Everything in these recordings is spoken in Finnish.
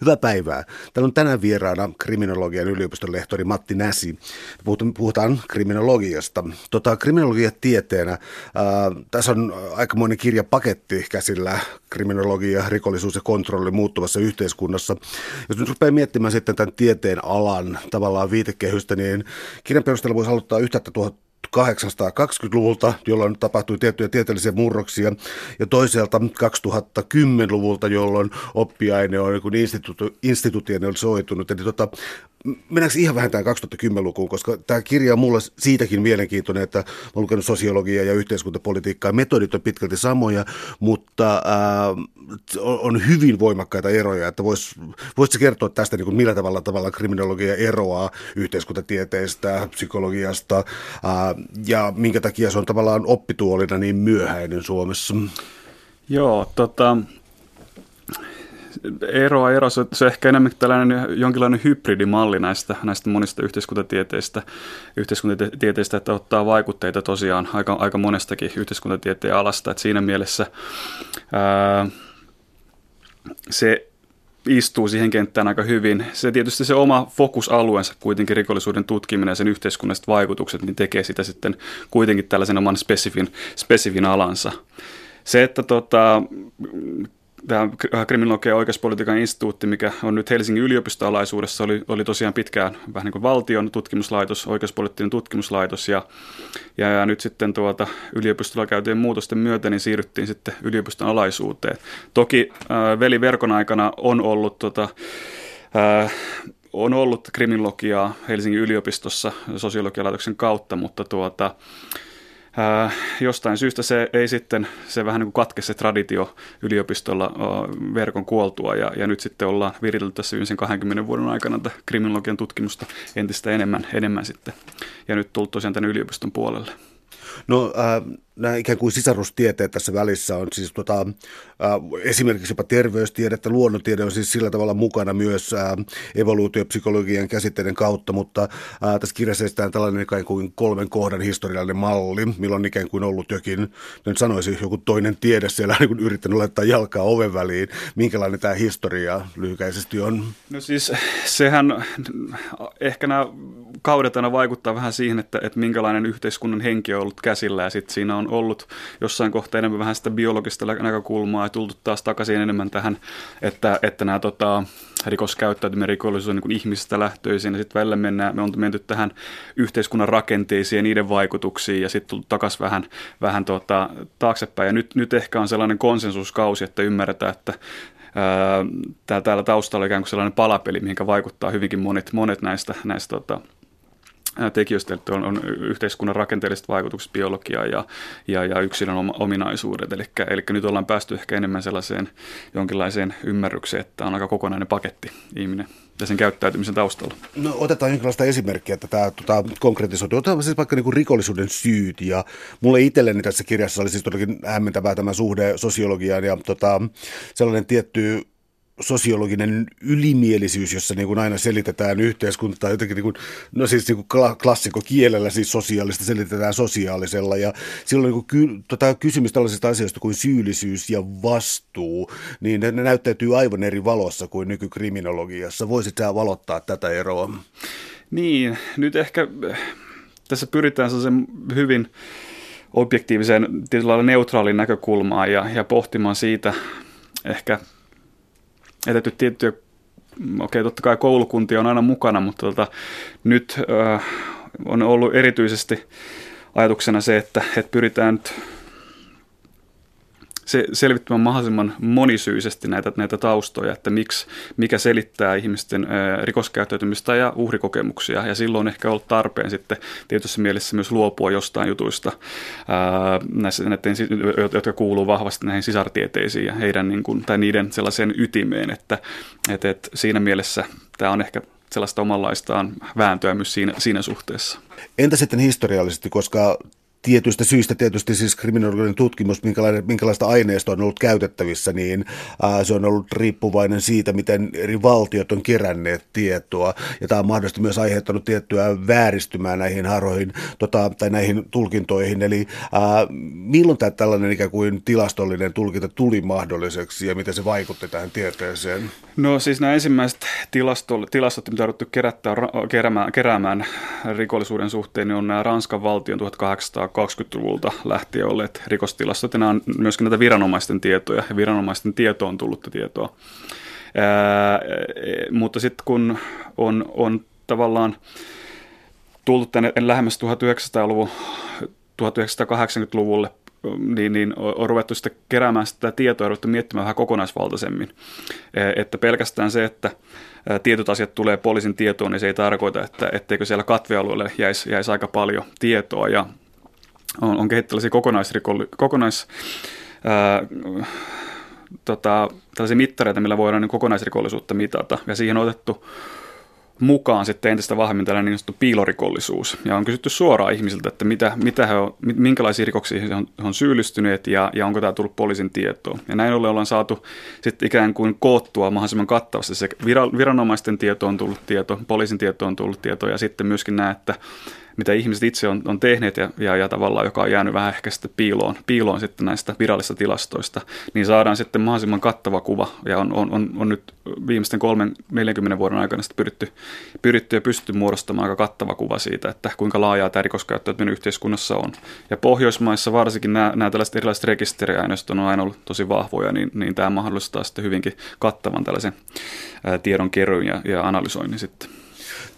Hyvää päivää. Täällä on tänään vieraana kriminologian yliopiston lehtori Matti Näsi. Puhutaan kriminologiasta. Tota, kriminologia tieteenä, ää, tässä on aikamoinen kirjapaketti käsillä kriminologia, rikollisuus ja kontrolli muuttuvassa yhteiskunnassa. Jos nyt rupeaa miettimään sitten tämän tieteen alan tavallaan viitekehystä, niin kirjan perusteella voisi aloittaa yhtä 1820-luvulta, jolloin tapahtui tiettyjä tieteellisiä murroksia, ja toisaalta 2010-luvulta, jolloin oppiaine on niin institu- institutionalisoitunut. Eli tota, mennäänkö ihan vähän tähän 2010-lukuun, koska tämä kirja on mulle siitäkin mielenkiintoinen, että olen lukenut sosiologiaa ja yhteiskuntapolitiikkaa. Metodit on pitkälti samoja, mutta ää, on hyvin voimakkaita eroja. Että vois, voisitko kertoa tästä, niin kuin millä tavalla, tavalla kriminologia eroaa yhteiskuntatieteestä, psykologiasta ää, ja minkä takia se on tavallaan oppituolina niin myöhäinen Suomessa? Joo, tota, eroa ero, se, on ehkä enemmän tällainen jonkinlainen hybridimalli näistä, näistä monista yhteiskuntatieteistä, yhteiskuntatieteistä, että ottaa vaikutteita tosiaan aika, aika monestakin yhteiskuntatieteen alasta. Että siinä mielessä ää, se istuu siihen kenttään aika hyvin. Se tietysti se oma fokusalueensa kuitenkin rikollisuuden tutkiminen ja sen yhteiskunnalliset vaikutukset, niin tekee sitä sitten kuitenkin tällaisen oman spesifin, spesifin alansa. Se, että tota, tämä kriminologia ja oikeuspolitiikan instituutti, mikä on nyt Helsingin yliopistoalaisuudessa, oli, oli tosiaan pitkään vähän niin kuin valtion tutkimuslaitos, oikeuspoliittinen tutkimuslaitos ja, ja, ja nyt sitten tuota, yliopistolla käytyjen muutosten myötä niin siirryttiin sitten yliopiston alaisuuteen. Toki äh, veliverkon aikana on ollut tota, äh, on ollut kriminologiaa Helsingin yliopistossa sosiologialaitoksen kautta, mutta tuota, Jostain syystä se ei sitten, se vähän niin kuin katke se traditio yliopistolla verkon kuoltua ja, ja nyt sitten ollaan viritelty tässä viimeisen 20 vuoden aikana tätä kriminologian tutkimusta entistä enemmän, enemmän sitten ja nyt tullut tosiaan tänne yliopiston puolelle. No äh, nämä ikään kuin sisarustieteet tässä välissä on siis tota, äh, esimerkiksi jopa terveystiedettä, luonnontiede on siis sillä tavalla mukana myös äh, evoluutiopsykologian käsitteiden kautta, mutta äh, tässä kirjassa esitään tällainen ikään kuin kolmen kohdan historiallinen malli, milloin ikään kuin ollut jokin, nyt sanoisin, joku toinen tiede siellä niin kuin yrittänyt laittaa jalkaa oven väliin. Minkälainen tämä historia lyhykäisesti on? No siis sehän, ehkä nämä kaudet aina vaikuttaa vähän siihen, että, että minkälainen yhteiskunnan henki on ollut käsillä ja sitten siinä on ollut jossain kohtaa enemmän vähän sitä biologista näkökulmaa ja tultu taas takaisin enemmän tähän, että, että nämä tota, rikoskäyttäytyminen rikollisuus on niin ihmisistä lähtöisin ja sitten välillä mennään, me on menty tähän yhteiskunnan rakenteisiin ja niiden vaikutuksiin ja sitten tullut takaisin vähän, vähän tota, taaksepäin. Ja nyt, nyt ehkä on sellainen konsensuskausi, että ymmärretään, että Tää, täällä taustalla on ikään kuin sellainen palapeli, mihin vaikuttaa hyvinkin monet, monet näistä, näistä tota, tekijöistä, että on, on yhteiskunnan rakenteelliset vaikutukset, biologia ja, ja, ja yksilön ominaisuudet. Eli, eli nyt ollaan päästy ehkä enemmän sellaiseen jonkinlaiseen ymmärrykseen, että on aika kokonainen paketti ihminen ja sen käyttäytymisen taustalla. No otetaan jonkinlaista esimerkkiä, että tämä tota, konkretisoitu. Otetaan siis vaikka niin rikollisuuden syyt ja mulle itselleni tässä kirjassa oli siis todellakin hämmentävää tämä suhde sosiologiaan ja tota, sellainen tietty sosiologinen ylimielisyys, jossa niin kuin aina selitetään yhteiskuntaa jotenkin, niin kuin, no siis niin kuin klassikko kielellä siis sosiaalista selitetään sosiaalisella ja silloin niin kuin ky, tota, kysymys tällaisista asioista kuin syyllisyys ja vastuu, niin ne, ne näyttäytyy aivan eri valossa kuin nykykriminologiassa. Voisit sä valottaa tätä eroa? Niin, nyt ehkä eh, tässä pyritään sellaisen hyvin objektiiviseen, tietyllä neutraalin näkökulmaan ja, ja pohtimaan siitä ehkä etetty tiettyjä, okei okay, totta kai koulukuntia on aina mukana, mutta tota, nyt äh, on ollut erityisesti ajatuksena se, että, että pyritään nyt se, selvittämään mahdollisimman monisyisesti näitä, näitä taustoja, että miksi, mikä selittää ihmisten rikoskäyttäytymistä ja uhrikokemuksia. Ja silloin ehkä ollut tarpeen sitten tietyssä mielessä myös luopua jostain jutuista, näissä, näiden, jotka kuuluu vahvasti näihin sisartieteisiin ja heidän, niin kuin, tai niiden sellaiseen ytimeen, että, että, että siinä mielessä tämä on ehkä sellaista omanlaistaan vääntöä myös siinä, siinä suhteessa. Entä sitten historiallisesti, koska tietyistä syistä tietysti siis kriminologinen tutkimus, minkälaista aineistoa on ollut käytettävissä, niin ää, se on ollut riippuvainen siitä, miten eri valtiot on keränneet tietoa. Ja tämä on mahdollisesti myös aiheuttanut tiettyä vääristymää näihin haroihin tota, tai näihin tulkintoihin. Eli ää, milloin tämä tällainen ikään kuin tilastollinen tulkinta tuli mahdolliseksi ja miten se vaikutti tähän tieteeseen? No siis nämä ensimmäiset tilastot, tilastot mitä on kerättää, keräämään, keräämään rikollisuuden suhteen, niin on nämä Ranskan valtion 1820-luvulta lähtien olleet rikostilastot, ja nämä on myöskin näitä viranomaisten tietoja, ja viranomaisten tietoon tullutta tietoa. Ää, mutta sitten kun on, on tavallaan tullut tänne lähemmäs 1900-luvun 1980-luvulle niin, niin on ruvettu sitten keräämään sitä tietoa ja ruvettu miettimään vähän kokonaisvaltaisemmin. E, että pelkästään se, että tietyt asiat tulee poliisin tietoon, niin se ei tarkoita, että etteikö siellä katvealueelle jäisi, jäisi aika paljon tietoa. Ja on, on kehittynyt tällaisia kokonaisrikolli, kokonais, tota, tällaisia mittareita, millä voidaan niin kokonaisrikollisuutta mitata. Ja siihen on otettu mukaan sitten entistä vahvemmin tällainen niin sanottu piilorikollisuus. Ja on kysytty suoraan ihmisiltä, että mitä, mitä he on, minkälaisia rikoksia he on, he on syyllistyneet ja, ja onko tämä tullut poliisin tietoon. Ja näin ollen ollaan saatu sitten ikään kuin koottua mahdollisimman kattavasti se viranomaisten tieto on tullut tieto, poliisin tieto on tullut tieto ja sitten myöskin nämä, että mitä ihmiset itse on, on tehneet ja, ja, ja tavallaan joka on jäänyt vähän ehkä sitten piiloon, piiloon sitten näistä virallisista tilastoista, niin saadaan sitten mahdollisimman kattava kuva ja on, on, on, on nyt viimeisten kolmen 40 vuoden aikana sitten pyritty, pyritty ja pystytty muodostamaan aika kattava kuva siitä, että kuinka laajaa tämä rikoskäyttäytyminen yhteiskunnassa on. Ja Pohjoismaissa varsinkin nämä, nämä tällaiset erilaiset rekisteriaineistot on aina ollut tosi vahvoja, niin, niin tämä mahdollistaa sitten hyvinkin kattavan tällaisen tiedon ja, ja analysoinnin sitten.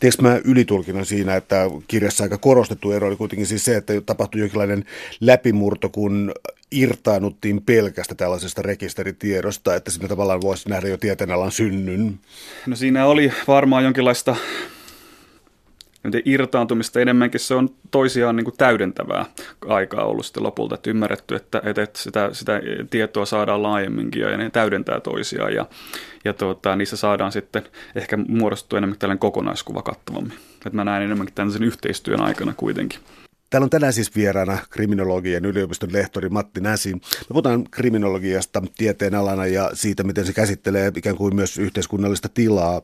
Teekö mä ylitulkinnan siinä, että kirjassa aika korostettu ero oli kuitenkin siis se, että tapahtui jonkinlainen läpimurto, kun irtaannuttiin pelkästä tällaisesta rekisteritiedosta, että sinne tavallaan voisi nähdä jo tieteenalan synnyn? No siinä oli varmaan jonkinlaista irtaantumista enemmänkin se on toisiaan niin kuin täydentävää aikaa ollut sitten lopulta, että ymmärretty, että, että sitä, sitä tietoa saadaan laajemminkin ja ne täydentää toisiaan ja, ja tuota, niissä saadaan sitten ehkä muodostua enemmän tällainen kokonaiskuva kattavammin. Että mä näen enemmänkin tällaisen yhteistyön aikana kuitenkin. Täällä on tänään siis vieraana kriminologian yliopiston lehtori Matti Näsi. Me puhutaan kriminologiasta tieteen alana ja siitä, miten se käsittelee ikään kuin myös yhteiskunnallista tilaa.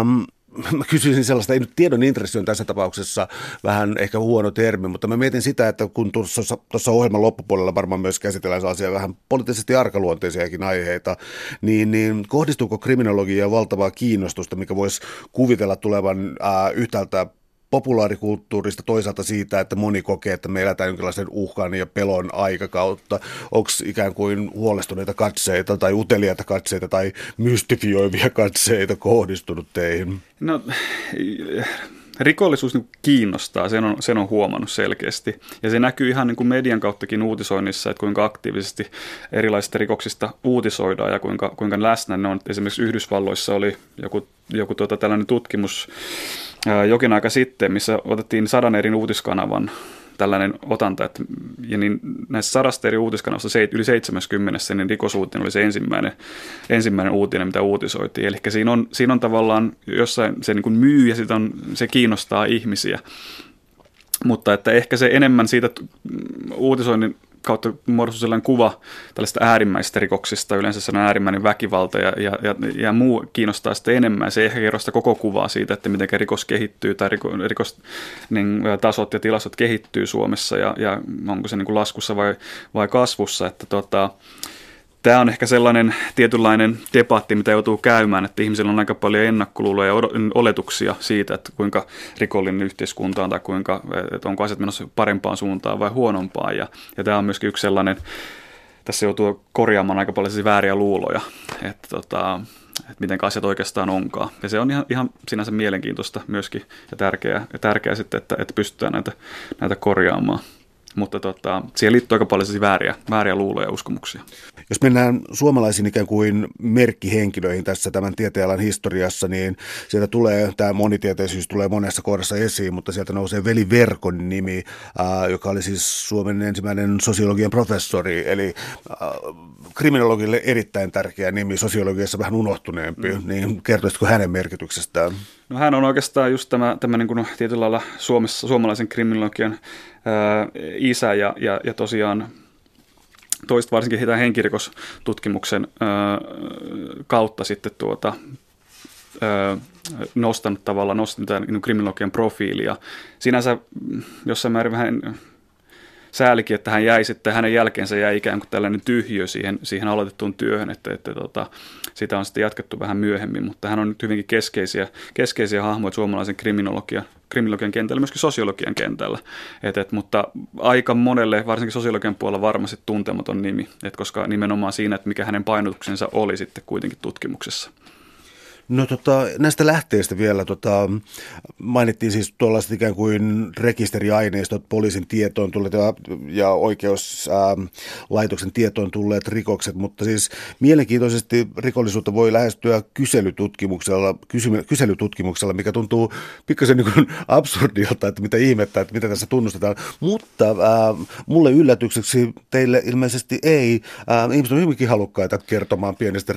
Um, mä kysyisin sellaista, ei nyt tiedon intressi on tässä tapauksessa vähän ehkä huono termi, mutta mä mietin sitä, että kun tuossa, tuossa ohjelman loppupuolella varmaan myös käsitellään sellaisia vähän poliittisesti arkaluonteisiakin aiheita, niin, niin kohdistuuko kriminologiaan valtavaa kiinnostusta, mikä voisi kuvitella tulevan ää, yhtäältä populaarikulttuurista, toisaalta siitä, että moni kokee, että me eletään jonkinlaisen uhkan ja pelon aikakautta. Onko ikään kuin huolestuneita katseita tai uteliaita katseita tai mystifioivia katseita kohdistunut teihin? No rikollisuus kiinnostaa, sen on, sen on huomannut selkeästi. Ja se näkyy ihan niin kuin median kauttakin uutisoinnissa, että kuinka aktiivisesti erilaisista rikoksista uutisoidaan ja kuinka, kuinka läsnä ne on. Esimerkiksi Yhdysvalloissa oli joku, joku tuota, tällainen tutkimus, jokin aika sitten, missä otettiin sadan eri uutiskanavan tällainen otanta, että, ja niin näissä sadasta eri uutiskanavasta yli 70, niin rikosuutinen oli se ensimmäinen, ensimmäinen uutinen, mitä uutisoitiin. Eli siinä on, siinä on tavallaan jossain se niin kuin myy ja on, se kiinnostaa ihmisiä. Mutta että ehkä se enemmän siitä uutisoinnin kautta muodostui sellainen kuva tällaista äärimmäisistä rikoksista, yleensä sellainen äärimmäinen väkivalta ja, ja, ja, ja muu kiinnostaa sitä enemmän. Se ei ehkä kerro sitä koko kuvaa siitä, että miten rikos kehittyy tai riko, rikos, niin, tasot ja tilastot kehittyy Suomessa ja, ja onko se niin kuin laskussa vai, vai kasvussa. Että tota, tämä on ehkä sellainen tietynlainen debatti, mitä joutuu käymään, että ihmisillä on aika paljon ennakkoluuloja ja oletuksia siitä, että kuinka rikollinen yhteiskunta on tai kuinka, että onko asiat menossa parempaan suuntaan vai huonompaan. Ja, ja tämä on myöskin yksi sellainen, tässä joutuu korjaamaan aika paljon vääriä luuloja, että, tota, että miten asiat oikeastaan onkaan. Ja se on ihan, ihan sinänsä mielenkiintoista myöskin ja tärkeää, ja tärkeää sitten, että, että pystytään näitä, näitä korjaamaan mutta tota, siihen liittyy aika paljon vääriä, vääriä luuloja ja uskomuksia. Jos mennään suomalaisiin ikään kuin merkkihenkilöihin tässä tämän tieteenalan historiassa, niin sieltä tulee, tämä monitieteisyys tulee monessa kohdassa esiin, mutta sieltä nousee Veli Verkon nimi, äh, joka oli siis Suomen ensimmäinen sosiologian professori, eli äh, kriminologille erittäin tärkeä nimi, sosiologiassa vähän unohtuneempi, mm. niin kertoisitko hänen merkityksestään? No hän on oikeastaan just tämä, tämä niin kuin tietyllä lailla Suomessa, suomalaisen kriminologian isä ja, ja, ja tosiaan toista varsinkin tämän henkirikostutkimuksen kautta sitten tuota, nostanut tavallaan nostanut tämän niin kriminologian profiilia. Sinänsä jossain määrin vähän säälikin, että hän jäi sitten, hänen jälkeensä jäi ikään kuin tällainen tyhjö siihen, siihen aloitettuun työhön, että, että tota, sitä on sitten jatkettu vähän myöhemmin, mutta hän on nyt hyvinkin keskeisiä, keskeisiä hahmoja suomalaisen kriminologian kriminologian kentällä, myöskin sosiologian kentällä. Et, et, mutta aika monelle, varsinkin sosiologian puolella, varmasti tuntematon nimi, et koska nimenomaan siinä, että mikä hänen painotuksensa oli sitten kuitenkin tutkimuksessa. No tota, näistä lähteistä vielä, tota, mainittiin siis tuollaiset ikään kuin rekisteriaineistot, poliisin tietoon tulleet ja, ja oikeuslaitoksen tietoon tulleet rikokset, mutta siis mielenkiintoisesti rikollisuutta voi lähestyä kyselytutkimuksella, kysy, kyselytutkimuksella, mikä tuntuu pikkasen niin kuin absurdilta, että mitä ihmettä, että mitä tässä tunnustetaan, mutta ää, mulle yllätykseksi teille ilmeisesti ei. Ää, ihmiset on hyvinkin halukkaita kertomaan pienistä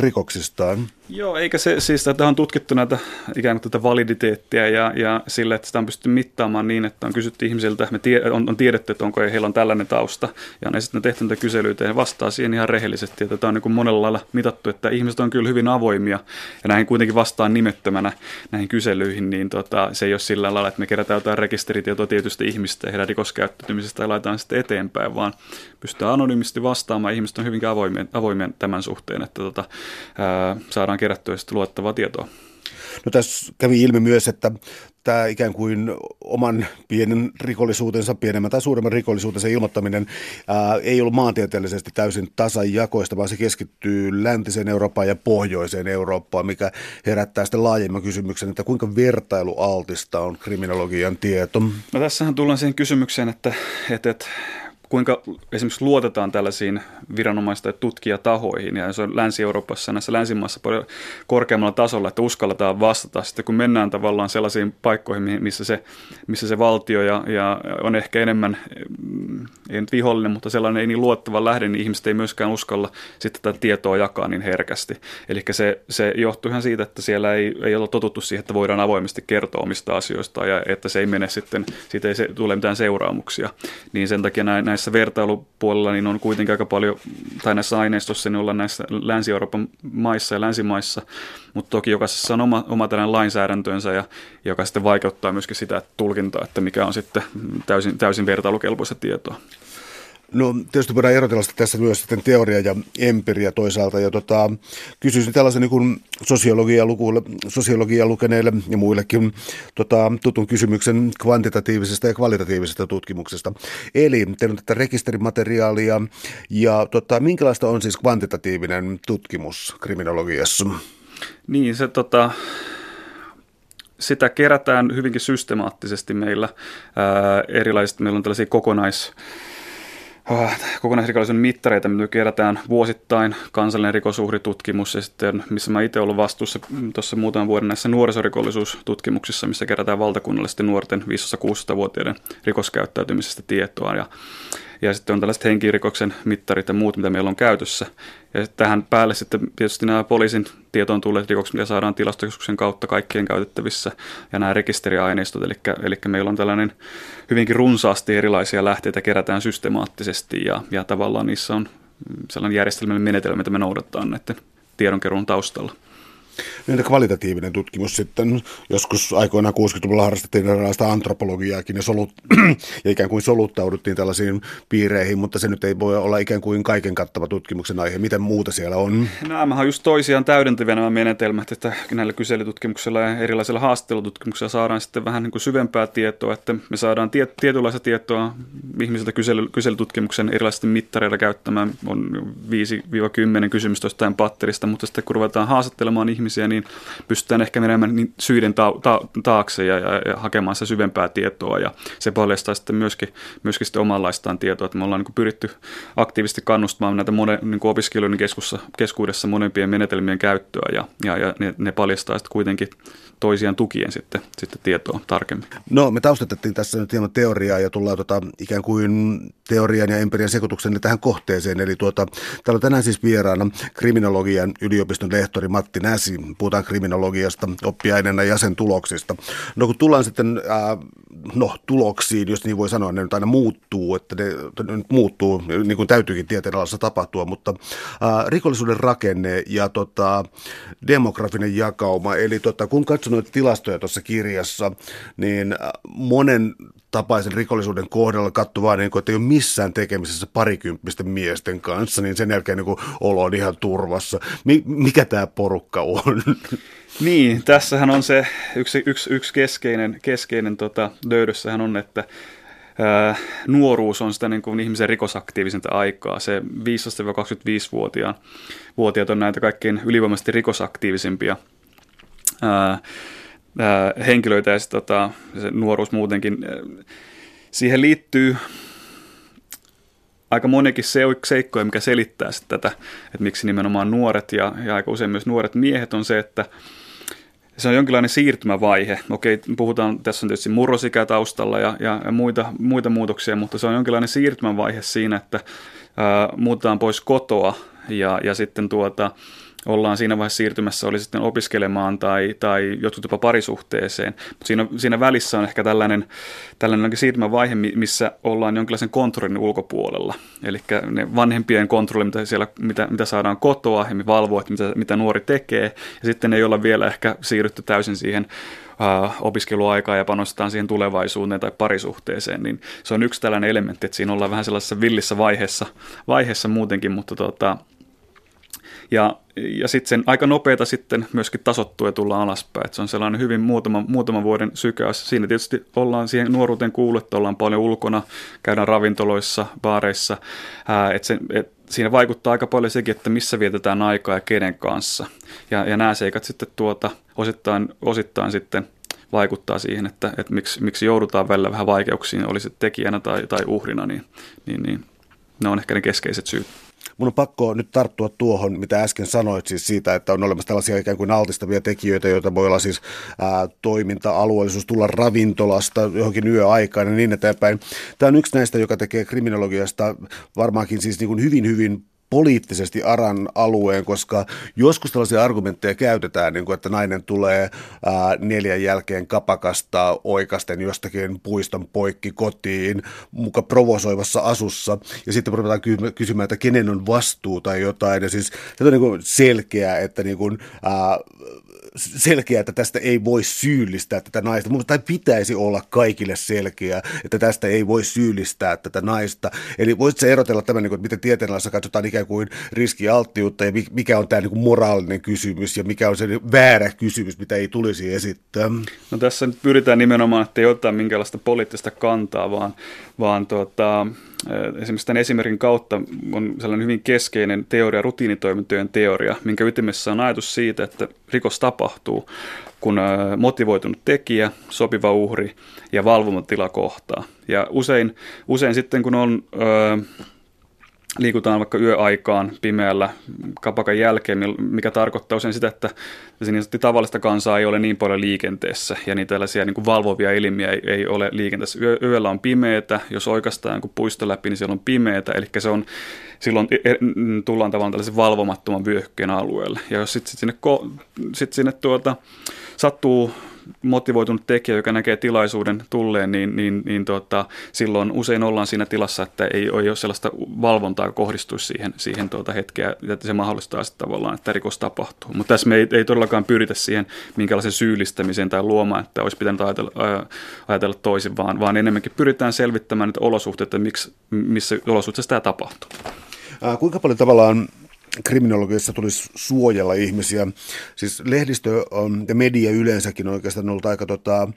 rikoksistaan. Joo, eikä se siis, että on tutkittu näitä ikään kuin tätä validiteettia ja, ja sille, että sitä on pystytty mittaamaan niin, että on kysytty ihmisiltä, me tie, on, on tiedetty, että onko heillä on tällainen tausta, ja on sitten tehty näitä kyselyitä ja vastaa siihen ihan rehellisesti, että tämä on niin kuin monella lailla mitattu, että ihmiset on kyllä hyvin avoimia, ja näihin kuitenkin vastaan nimettömänä näihin kyselyihin, niin tota, se ei ole sillä lailla, että me kerätään jotain rekisteritietoa tietystä ihmistä ja heidän rikoskäyttäytymisestä ja laitetaan sitten eteenpäin, vaan pystytään anonyymisti vastaamaan, ihmiset on hyvinkin avoimia, avoimia tämän suhteen, että tota, ää, saadaan kerättyä sitten luottavaa tietoa. No tässä kävi ilmi myös, että tämä ikään kuin oman pienen rikollisuutensa, pienemmän tai suuremman rikollisuutensa ilmoittaminen ää, ei ollut maantieteellisesti täysin tasajakoista, vaan se keskittyy läntiseen Eurooppaan ja pohjoiseen Eurooppaan, mikä herättää sitten laajemman kysymyksen, että kuinka vertailualtista on kriminologian tieto. No tässähän tullaan siihen kysymykseen, että, että, että kuinka esimerkiksi luotetaan tällaisiin viranomaista ja tutkijatahoihin, ja se on Länsi-Euroopassa näissä länsimaissa paljon korkeammalla tasolla, että uskalletaan vastata. Sitten kun mennään tavallaan sellaisiin paikkoihin, missä se, missä se valtio ja, ja on ehkä enemmän, mm, ei nyt vihollinen, mutta sellainen ei niin luottava lähde, niin ihmiset ei myöskään uskalla sitten tätä tietoa jakaa niin herkästi. Eli se, se johtuu ihan siitä, että siellä ei, ei ole totuttu siihen, että voidaan avoimesti kertoa omista asioista, ja että se ei mene sitten, siitä ei se, tule mitään seuraamuksia. Niin sen takia näissä näissä vertailupuolella niin on kuitenkin aika paljon, tai näissä aineistossa niin ollaan näissä Länsi-Euroopan maissa ja länsimaissa, mutta toki jokaisessa on oma, oma tällainen lainsäädäntönsä, ja, joka sitten vaikeuttaa myöskin sitä tulkintaa, että mikä on sitten täysin, täysin vertailukelpoista tietoa. No tietysti voidaan erotella tässä myös sitten teoria ja empiria toisaalta. Ja tota, kysyisin tällaisen niin sosiologia, lukuille, sosiologia lukeneille ja muillekin tota, tutun kysymyksen kvantitatiivisesta ja kvalitatiivisesta tutkimuksesta. Eli teillä on tätä rekisterimateriaalia ja tota, minkälaista on siis kvantitatiivinen tutkimus kriminologiassa? Niin, se tota, sitä kerätään hyvinkin systemaattisesti meillä. Ää, erilaiset, meillä on tällaisia kokonais kokonaisrikollisuuden mittareita, mitä kerätään vuosittain, kansallinen rikosuhritutkimus ja sitten, missä mä itse ollut vastuussa tuossa muutaman vuoden näissä nuorisorikollisuustutkimuksissa, missä kerätään valtakunnallisesti nuorten 5-16-vuotiaiden rikoskäyttäytymisestä tietoa. Ja ja sitten on tällaiset henkirikoksen mittarit ja muut, mitä meillä on käytössä. Ja tähän päälle sitten tietysti nämä poliisin tietoon tulleet rikokset, mitä saadaan tilastokeskuksen kautta kaikkien käytettävissä, ja nämä rekisteriaineistot, eli, eli meillä on tällainen hyvinkin runsaasti erilaisia lähteitä kerätään systemaattisesti, ja, ja tavallaan niissä on sellainen järjestelmällinen menetelmä, mitä me noudattaa näiden tiedonkeruun taustalla. Entä kvalitatiivinen tutkimus sitten? Joskus aikoinaan 60-luvulla harrastettiin erilaista antropologiaakin ja, solut, ja ikään kuin soluttauduttiin tällaisiin piireihin, mutta se nyt ei voi olla ikään kuin kaiken kattava tutkimuksen aihe. Miten muuta siellä on? Nämä on just toisiaan täydentäviä nämä menetelmät, että näillä kyselytutkimuksilla ja erilaisilla haastattelututkimuksilla saadaan sitten vähän niin kuin syvempää tietoa, että me saadaan tie, tietynlaista tietoa ihmisiltä kysely, kyselytutkimuksen erilaisten mittareilla käyttämään, on 5-10 kysymystä jostain patterista, mutta sitten kun ruvetaan haastattelemaan ihmisiä, ihmisiä, niin pystytään ehkä menemään niin syiden ta- ta- taakse ja, ja, ja hakemaan se syvempää tietoa. Ja se paljastaa sitten myöskin, myöskin sitten omanlaistaan tietoa, että me ollaan niin pyritty aktiivisesti kannustamaan näitä monen, niin opiskelijoiden keskussa, keskuudessa monempien menetelmien käyttöä ja, ja, ja ne, ne paljastaa sitten kuitenkin toisiaan tukien sitten, sitten tietoa tarkemmin. No me taustatettiin tässä nyt hieman teoriaa ja tullaan tota, ikään kuin teorian ja empirian sekoituksen tähän kohteeseen. Eli tuota, täällä on tänään siis vieraana kriminologian yliopiston lehtori Matti Näsi. Puhutaan kriminologiasta oppiaineena ja sen tuloksista. No kun tullaan sitten ää, no, tuloksiin, jos niin voi sanoa, ne nyt aina muuttuu, että ne, ne nyt muuttuu, niin kuin täytyykin tieteen alassa tapahtua, mutta ää, rikollisuuden rakenne ja tota, demografinen jakauma, eli tota, kun katson noita tilastoja tuossa kirjassa, niin monen tapaisen rikollisuuden kohdalla katsoi vaan, niin kuin, että ei ole missään tekemisessä parikymppisten miesten kanssa, niin sen jälkeen niin kuin, olo on ihan turvassa. Mikä tämä porukka on? Niin, tässähän on se yksi, yksi, yksi keskeinen, keskeinen tota, löydössähän on, että ää, nuoruus on sitä niin kuin ihmisen rikosaktiivisinta aikaa. Se 15-25-vuotiaan vuotiaat on näitä kaikkein ylivoimaisesti rikosaktiivisimpia ää, ää, henkilöitä ja se, tota, se nuoruus muutenkin. Siihen liittyy aika monikin seikkoja, mikä selittää sitten tätä, että miksi nimenomaan nuoret ja, ja aika usein myös nuoret miehet on se, että se on jonkinlainen siirtymävaihe. Okei, puhutaan, tässä on tietysti murrosikä taustalla ja, ja, ja muita, muita muutoksia, mutta se on jonkinlainen siirtymävaihe siinä, että ää, muutetaan pois kotoa ja, ja sitten tuota, ollaan siinä vaiheessa siirtymässä, oli sitten opiskelemaan tai, tai jotkut jopa parisuhteeseen. Mutta siinä, siinä välissä on ehkä tällainen, tällainen siirtymävaihe, missä ollaan jonkinlaisen kontrollin ulkopuolella. Eli ne vanhempien kontrolli, mitä, siellä, mitä, mitä saadaan kotoa me valvoo, että mitä, mitä nuori tekee. Ja sitten ei olla vielä ehkä siirrytty täysin siihen opiskeluaikaa ja panostetaan siihen tulevaisuuteen tai parisuhteeseen, niin se on yksi tällainen elementti, että siinä ollaan vähän sellaisessa villissä vaiheessa, vaiheessa muutenkin, mutta tota, ja, ja sitten sen aika nopeita sitten myöskin tasottuu ja tullaan alaspäin. Et se on sellainen hyvin muutama, muutaman vuoden sykäys. Siinä tietysti ollaan siihen nuoruuteen kuullut, että ollaan paljon ulkona, käydään ravintoloissa, baareissa. Ää, et sen, et siinä vaikuttaa aika paljon sekin, että missä vietetään aikaa ja kenen kanssa. Ja, ja nämä seikat sitten tuota, osittain, osittain sitten vaikuttaa siihen, että, että miksi, miksi joudutaan välillä vähän vaikeuksiin, olisi tekijänä tai, tai uhrina, niin, niin, niin ne on ehkä ne keskeiset syyt. Mun on pakko nyt tarttua tuohon, mitä äsken sanoit, siis siitä, että on olemassa tällaisia ikään kuin altistavia tekijöitä, joita voi olla siis ää, toiminta-alueellisuus, tulla ravintolasta johonkin yöaikaan ja niin eteenpäin. Tämä on yksi näistä, joka tekee kriminologiasta varmaankin siis niin kuin hyvin, hyvin poliittisesti aran alueen, koska joskus tällaisia argumentteja käytetään, niin kuin, että nainen tulee ää, neljän jälkeen kapakasta oikasten jostakin puiston poikki kotiin, muka provosoivassa asussa, ja sitten ruvetaan kysymään, että kenen on vastuu tai jotain, ja siis se on niin kuin selkeä, että niin kuin, ää, selkeä, että tästä ei voi syyllistää tätä naista. Mun tai pitäisi olla kaikille selkeä, että tästä ei voi syyllistää tätä naista. Eli voisitko erotella tämän, niin että miten tieteenlaissa katsotaan ikään kuin riskialttiutta ja mikä on tämä niin kuin moraalinen kysymys ja mikä on se väärä kysymys, mitä ei tulisi esittää? No tässä nyt pyritään nimenomaan, että ei ottaa minkäänlaista poliittista kantaa, vaan, vaan tuota, esimerkiksi tämän esimerkin kautta on sellainen hyvin keskeinen teoria, rutiinitoimintojen teoria, minkä ytimessä on ajatus siitä, että rikos tapahtuu, kun motivoitunut tekijä, sopiva uhri ja valvomatila kohtaa. Ja usein, usein sitten, kun on liikutaan vaikka yöaikaan pimeällä kapakan jälkeen, mikä tarkoittaa usein sitä, että niin tavallista kansaa ei ole niin paljon liikenteessä ja niitä tällaisia niin kuin valvovia ilmiä ei, ei ole liikenteessä. Yö, yöllä on pimeätä, jos oikeastaan kun puisto läpi, niin siellä on pimeätä, eli se on, silloin e, e, tullaan tavallaan tällaisen valvomattoman vyöhykkeen alueelle. Ja jos sitten sit sinne, sit sinne tuota, sattuu motivoitunut tekijä, joka näkee tilaisuuden tulleen, niin, niin, niin tota, silloin usein ollaan siinä tilassa, että ei ole sellaista valvontaa kohdistuisi siihen, siihen tuota hetkeä, että se mahdollistaa sitten tavallaan, että rikos tapahtuu. Mutta tässä me ei, ei todellakaan pyritä siihen minkälaisen syyllistämiseen tai luomaan, että olisi pitänyt ajatella, ajatella toisin, vaan, vaan enemmänkin pyritään selvittämään niitä olosuhteita, miksi, missä olosuhteissa tämä tapahtuu. Kuinka paljon tavallaan kriminologiassa tulisi suojella ihmisiä. Siis lehdistö on, ja media yleensäkin on oikeastaan ollut aika tota,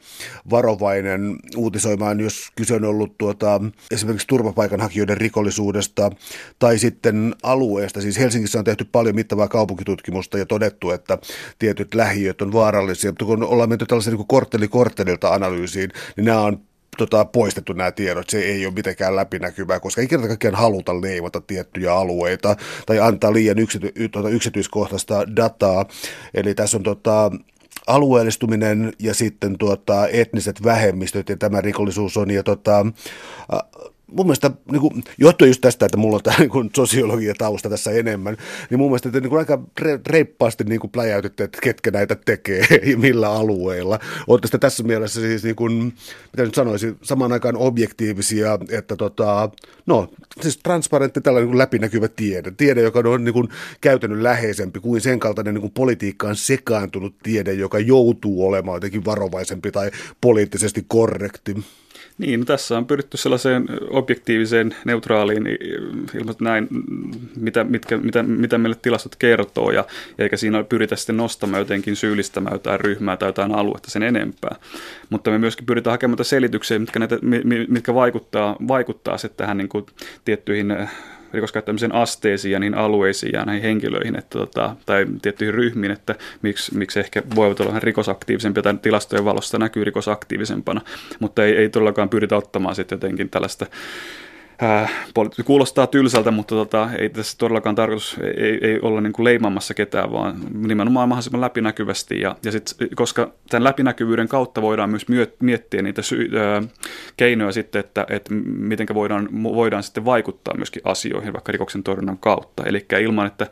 varovainen uutisoimaan, jos kyse on ollut tuota, esimerkiksi turvapaikanhakijoiden rikollisuudesta tai sitten alueesta. Siis Helsingissä on tehty paljon mittavaa kaupunkitutkimusta ja todettu, että tietyt lähiöt on vaarallisia, mutta kun ollaan menty tällaisen niin kortteli korttelilta analyysiin, niin nämä on tota, poistettu nämä tiedot, se ei ole mitenkään läpinäkyvää, koska ei kerta kaikkiaan haluta leivata tiettyjä alueita tai antaa liian yksity, tuota, yksityiskohtaista dataa. Eli tässä on tota, alueellistuminen ja sitten tuota, etniset vähemmistöt ja tämä rikollisuus on. Ja tota, mun mielestä, niin kuin, johtuen just tästä, että mulla on tämä niin sosiologia tausta tässä enemmän, niin mun mielestä että niin kuin aika reippaasti niin kuin pläjäytitte, että ketkä näitä tekee ja millä alueilla. Olette sitä tässä mielessä siis, niin kuin, mitä nyt sanoisin, samaan aikaan objektiivisia, että tota, no, siis transparentti tällainen niin läpinäkyvä tiede. Tiede, joka on niin kuin käytännön läheisempi kuin sen kaltainen niin kuin politiikkaan sekaantunut tiede, joka joutuu olemaan jotenkin varovaisempi tai poliittisesti korrekti. Niin, no tässä on pyritty sellaiseen objektiiviseen, neutraaliin, ilman näin, mitä, mitkä, mitä, mitä meille tilastot kertoo, ja eikä siinä pyritä sitten nostamaan jotenkin syyllistämään jotain ryhmää tai jotain aluetta sen enempää. Mutta me myöskin pyritään hakemaan selityksiä, mitkä, näitä, mitkä vaikuttaa, vaikuttaa sitten tähän niin kuin tiettyihin rikoskäyttämisen asteisiin ja niin alueisiin ja näihin henkilöihin että, tota, tai tiettyihin ryhmiin, että miksi, miksi ehkä voivat olla rikosaktiivisempia tai tilastojen valossa näkyy rikosaktiivisempana, mutta ei, ei todellakaan pyritä ottamaan sitten jotenkin tällaista Äh, kuulostaa tylsältä, mutta tota, ei tässä todellakaan tarkoitus, ei, ei olla niin kuin leimaamassa ketään, vaan nimenomaan mahdollisimman läpinäkyvästi. Ja, ja sit, koska tämän läpinäkyvyyden kautta voidaan myös miettiä niitä sy- äh, keinoja sitten, että, että miten voidaan, voidaan sitten vaikuttaa myöskin asioihin vaikka rikoksen torjunnan kautta. Eli ilman, että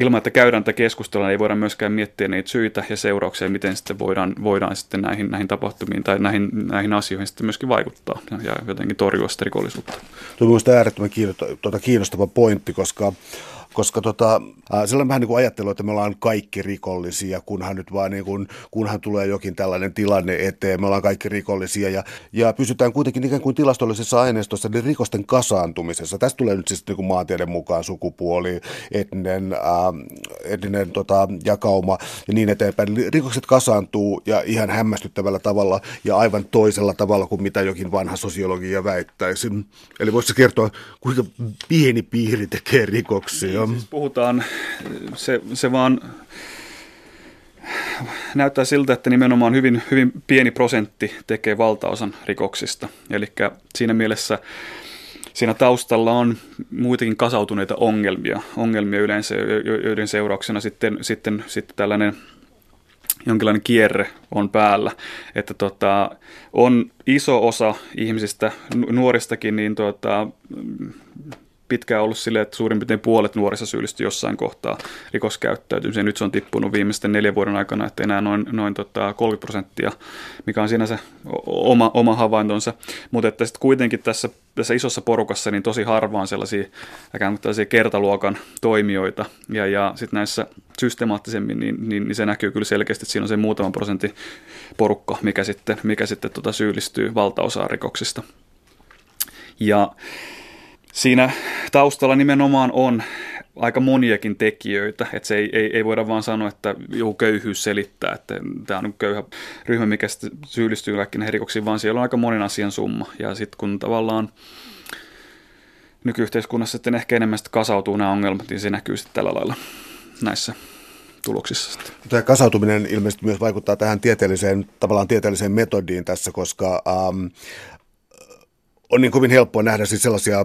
ilman, että käydään tätä keskustelua, niin ei voida myöskään miettiä niitä syitä ja seurauksia, miten sitten voidaan, voidaan sitten näihin, näihin tapahtumiin tai näihin, näihin asioihin sitten myöskin vaikuttaa ja jotenkin torjua sitä rikollisuutta. Tuo on minusta äärettömän tuota kiinnostava pointti, koska koska tota, sellainen vähän niin kuin ajattelu, että me ollaan kaikki rikollisia, kunhan nyt vaan niin kuin, kunhan tulee jokin tällainen tilanne eteen, me ollaan kaikki rikollisia ja, ja pysytään kuitenkin ikään kuin tilastollisessa aineistossa niin rikosten kasaantumisessa. Tästä tulee nyt siis niin kuin maantieteen mukaan sukupuoli, etninen, ää, etninen tota, jakauma ja niin eteenpäin. Rikokset kasaantuu ja ihan hämmästyttävällä tavalla ja aivan toisella tavalla kuin mitä jokin vanha sosiologia väittäisi. Eli voisi kertoa, kuinka pieni piiri tekee rikoksia? Siis puhutaan, se, se vaan näyttää siltä, että nimenomaan hyvin, hyvin pieni prosentti tekee valtaosan rikoksista. Eli siinä mielessä siinä taustalla on muitakin kasautuneita ongelmia, ongelmia yleensä, joiden seurauksena sitten, sitten, sitten tällainen jonkinlainen kierre on päällä, että tota, on iso osa ihmisistä, nuoristakin, niin tota, pitkään ollut silleen, että suurin piirtein puolet nuorissa syyllistyy jossain kohtaa rikoskäyttäytymiseen. Nyt se on tippunut viimeisten neljän vuoden aikana, että enää noin, noin tota 30 prosenttia, mikä on sinänsä oma, oma havaintonsa. Mutta että sitten kuitenkin tässä, tässä isossa porukassa niin tosi harvaan sellaisia tällaisia kertaluokan toimijoita. Ja, ja sitten näissä systemaattisemmin, niin, niin, niin, se näkyy kyllä selkeästi, että siinä on se muutama prosentti porukka, mikä sitten, mikä sitten tota syyllistyy valtaosaan rikoksista. Ja siinä taustalla nimenomaan on aika moniakin tekijöitä, että se ei, ei, ei voida vaan sanoa, että joku köyhyys selittää, että tämä on köyhä ryhmä, mikä syyllistyy kaikki näihin rikoksiin, vaan siellä on aika monen asian summa. Ja sitten kun tavallaan nykyyhteiskunnassa sitten ehkä enemmän sitten kasautuu nämä ongelmat, niin se näkyy sitten tällä lailla näissä tuloksissa. Sitten. Tämä kasautuminen ilmeisesti myös vaikuttaa tähän tieteelliseen, tavallaan tieteelliseen metodiin tässä, koska ähm, on niin kovin helppoa nähdä siis sellaisia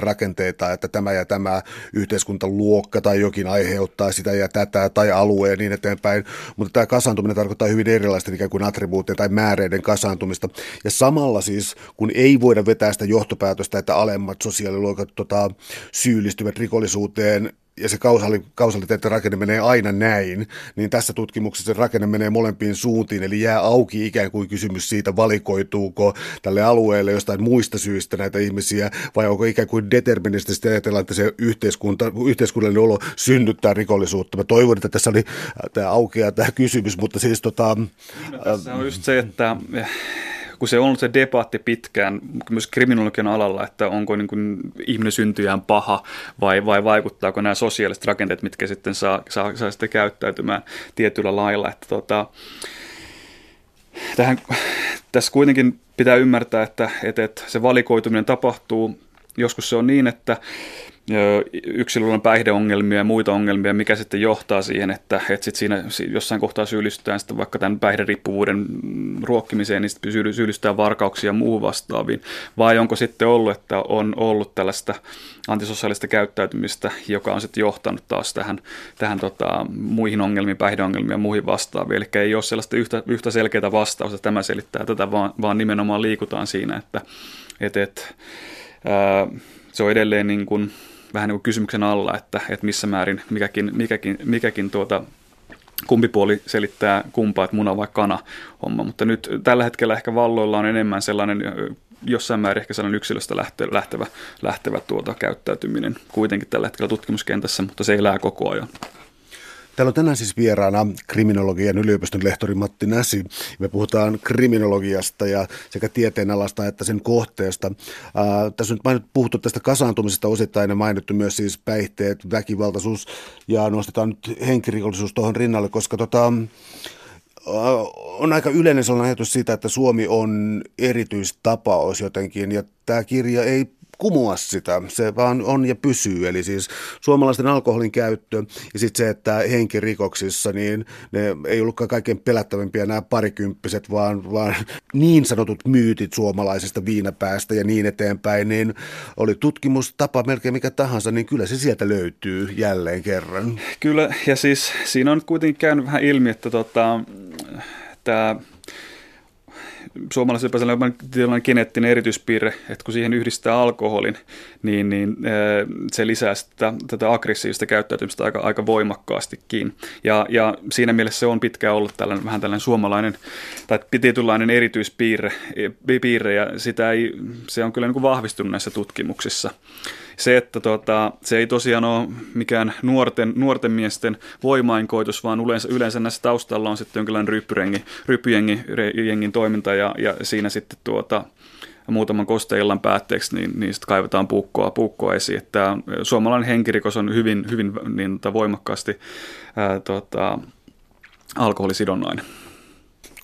rakenteita, että tämä ja tämä yhteiskuntaluokka tai jokin aiheuttaa sitä ja tätä tai alue ja niin eteenpäin. Mutta tämä kasaantuminen tarkoittaa hyvin erilaista ikään kuin attribuuttien tai määreiden kasaantumista. Ja samalla siis, kun ei voida vetää sitä johtopäätöstä, että alemmat sosiaaliluokat tota, syyllistyvät rikollisuuteen ja se kausali, kausaliteetten rakenne menee aina näin, niin tässä tutkimuksessa se rakenne menee molempiin suuntiin, eli jää auki ikään kuin kysymys siitä, valikoituuko tälle alueelle jostain muista syistä näitä ihmisiä, vai onko ikään kuin deterministisesti ajatella, että se yhteiskunta, yhteiskunnallinen olo synnyttää rikollisuutta. Mä toivon, että tässä oli äh, tämä aukeaa tämä kysymys, mutta siis tota... No, tässä on just se, että kun se on ollut se debatti pitkään myös kriminologian alalla, että onko niin kuin ihminen syntyjään paha vai, vai vaikuttaako nämä sosiaaliset rakenteet, mitkä sitten saa, saa, saa sitten käyttäytymään tietyllä lailla. Että tota, tähän, tässä kuitenkin pitää ymmärtää, että, että, että se valikoituminen tapahtuu. Joskus se on niin, että yksilöllä on päihdeongelmia ja muita ongelmia, mikä sitten johtaa siihen, että, että sit siinä jossain kohtaa syyllistytään sitten vaikka tämän päihderiippuvuuden ruokkimiseen, niin sitten syyllistytään varkauksia ja muuhun vastaaviin. Vai onko sitten ollut, että on ollut tällaista antisosiaalista käyttäytymistä, joka on sitten johtanut taas tähän, tähän tota, muihin ongelmiin, päihdeongelmiin ja muihin vastaaviin. Eli ei ole sellaista yhtä, yhtä selkeää vastausta, tämä selittää tätä, vaan, vaan nimenomaan liikutaan siinä, että et, et, ää, se on edelleen niin kuin, vähän niin kuin kysymyksen alla, että, että missä määrin mikäkin, mikäkin, mikäkin tuota, kumpi puoli selittää kumpaa, että muna vai kana homma. Mutta nyt tällä hetkellä ehkä valloilla on enemmän sellainen jossain määrin ehkä sellainen yksilöstä lähtevä, lähtevä tuota käyttäytyminen kuitenkin tällä hetkellä tutkimuskentässä, mutta se elää koko ajan. Täällä on tänään siis vieraana kriminologian yliopiston lehtori Matti Näsi. Me puhutaan kriminologiasta ja sekä tieteenalasta että sen kohteesta. Ää, tässä on nyt puhuttu tästä kasaantumisesta osittain ja mainittu myös siis päihteet, väkivaltaisuus ja nostetaan nyt henkirikollisuus tuohon rinnalle, koska tota, on aika yleinen sellainen ajatus siitä, että Suomi on erityistapaus jotenkin, ja tämä kirja ei kumoa sitä, se vaan on ja pysyy. Eli siis suomalaisten alkoholin käyttö ja sitten se, että henkirikoksissa, niin ne ei ollutkaan kaikkein pelättävimpiä nämä parikymppiset, vaan, vaan niin sanotut myytit suomalaisesta viinapäästä ja niin eteenpäin, niin oli tutkimustapa melkein mikä tahansa, niin kyllä se sieltä löytyy jälleen kerran. Kyllä, ja siis siinä on kuitenkin käynyt vähän ilmi, että tota, tämä suomalaisilla sellainen tällainen geneettinen erityispiirre, että kun siihen yhdistää alkoholin, niin, niin se lisää sitä, tätä aggressiivista käyttäytymistä aika, aika voimakkaastikin. Ja, ja siinä mielessä se on pitkään ollut tällainen, vähän tällainen suomalainen tai tietynlainen erityispiirre, piirre, ja sitä ei, se on kyllä niin kuin vahvistunut näissä tutkimuksissa se, että tota, se ei tosiaan ole mikään nuorten, nuorten miesten voimainkoitus, vaan yleensä, yleensä näissä taustalla on sitten jonkinlainen ryppyjengi, ryppyjengin toiminta ja, ja siinä sitten tuota, muutaman kosteillan päätteeksi, niin, sitten kaivetaan puukkoa, puukkoa esiin. Että suomalainen henkirikos on hyvin, hyvin niin, tota, voimakkaasti ää, tota, alkoholisidonnainen.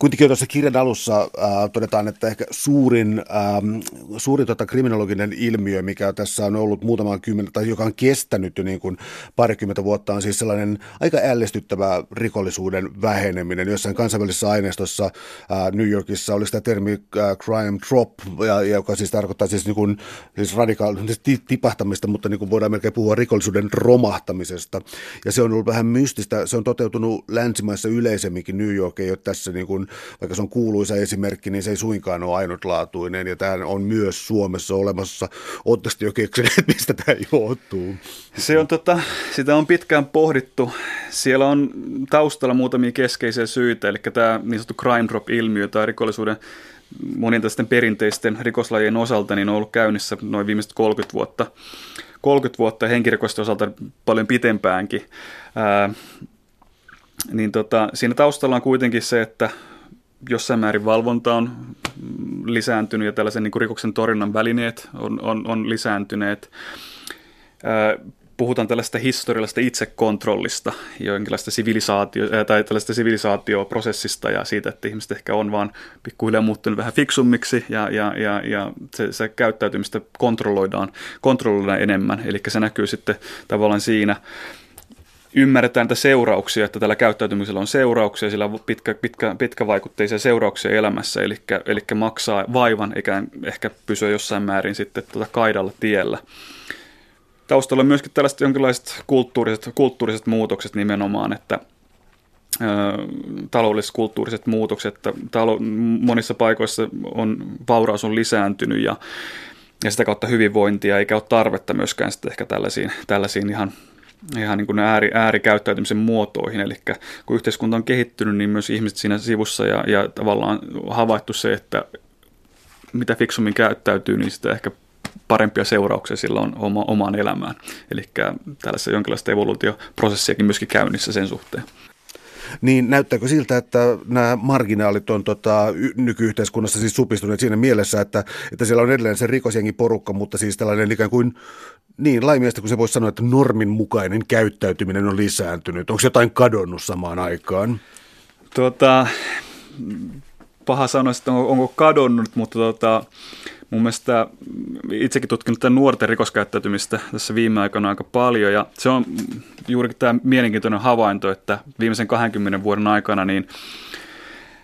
Kuitenkin tuossa kirjan alussa äh, todetaan, että ehkä suurin, ähm, suurin tota, kriminologinen ilmiö, mikä tässä on ollut muutaman kymmenen, tai joka on kestänyt jo niin kuin parikymmentä vuotta, on siis sellainen aika ällistyttävä rikollisuuden väheneminen. Jossain kansainvälisessä aineistossa äh, New Yorkissa oli sitä termi äh, crime drop, ja, joka siis tarkoittaa siis, niin kuin, siis radikaalista siis tipahtamista, mutta niin kuin voidaan melkein puhua rikollisuuden romahtamisesta. Ja se on ollut vähän mystistä. Se on toteutunut länsimaissa yleisemminkin. New York ei ole tässä niin kuin vaikka se on kuuluisa esimerkki, niin se ei suinkaan ole ainutlaatuinen ja tämä on myös Suomessa olemassa. Oletteko jo keksineet, mistä tämä johtuu? Se on tota, sitä on pitkään pohdittu. Siellä on taustalla muutamia keskeisiä syitä, eli tämä niin sanottu crime drop-ilmiö tai rikollisuuden monien tästä perinteisten rikoslajien osalta niin on ollut käynnissä noin viimeiset 30 vuotta. 30 vuotta henkirikosten osalta paljon pitempäänkin. Ää, niin tota, siinä taustalla on kuitenkin se, että jossain määrin valvonta on lisääntynyt ja tällaisen niin rikoksen torjunnan välineet on, on, on lisääntyneet. Puhutaan tällaista historiallisesta itsekontrollista, jonkinlaista sivilisaatio, tai tällaista sivilisaatioprosessista ja siitä, että ihmiset ehkä on vaan pikkuhiljaa muuttunut vähän fiksummiksi ja, ja, ja, ja se, se käyttäytymistä kontrolloidaan, kontrolloidaan enemmän. Eli se näkyy sitten tavallaan siinä, ymmärretään niitä seurauksia, että tällä käyttäytymisellä on seurauksia, sillä on pitkä, pitkä, pitkävaikutteisia seurauksia elämässä, eli, eli maksaa vaivan eikä ehkä pysyä jossain määrin sitten tuota kaidalla tiellä. Taustalla on myöskin tällaiset jonkinlaiset kulttuuriset, kulttuuriset muutokset nimenomaan, että taloudelliset kulttuuriset muutokset, että talo, monissa paikoissa on, vauraus on lisääntynyt ja, ja sitä kautta hyvinvointia, eikä ole tarvetta myöskään sitten ehkä tällaisiin, tällaisiin ihan ihan niin kuin ääri, äärikäyttäytymisen muotoihin. Eli kun yhteiskunta on kehittynyt, niin myös ihmiset siinä sivussa ja, ja tavallaan havaittu se, että mitä fiksummin käyttäytyy, niin sitä ehkä parempia seurauksia sillä on oma, omaan elämään. Eli tällaista jonkinlaista evoluutioprosessiakin myöskin käynnissä sen suhteen niin näyttääkö siltä, että nämä marginaalit on tota, nykyyhteiskunnassa siis supistuneet siinä mielessä, että, että siellä on edelleen se rikosjengi porukka, mutta siis tällainen ikään kuin niin laimiestä, kun se voisi sanoa, että normin mukainen käyttäytyminen on lisääntynyt. Onko jotain kadonnut samaan aikaan? Tuota, paha sanoa, että onko kadonnut, mutta tuota, mun mielestä itsekin tutkinut tämän nuorten rikoskäyttäytymistä tässä viime aikoina aika paljon ja se on juurikin tämä mielenkiintoinen havainto, että viimeisen 20 vuoden aikana niin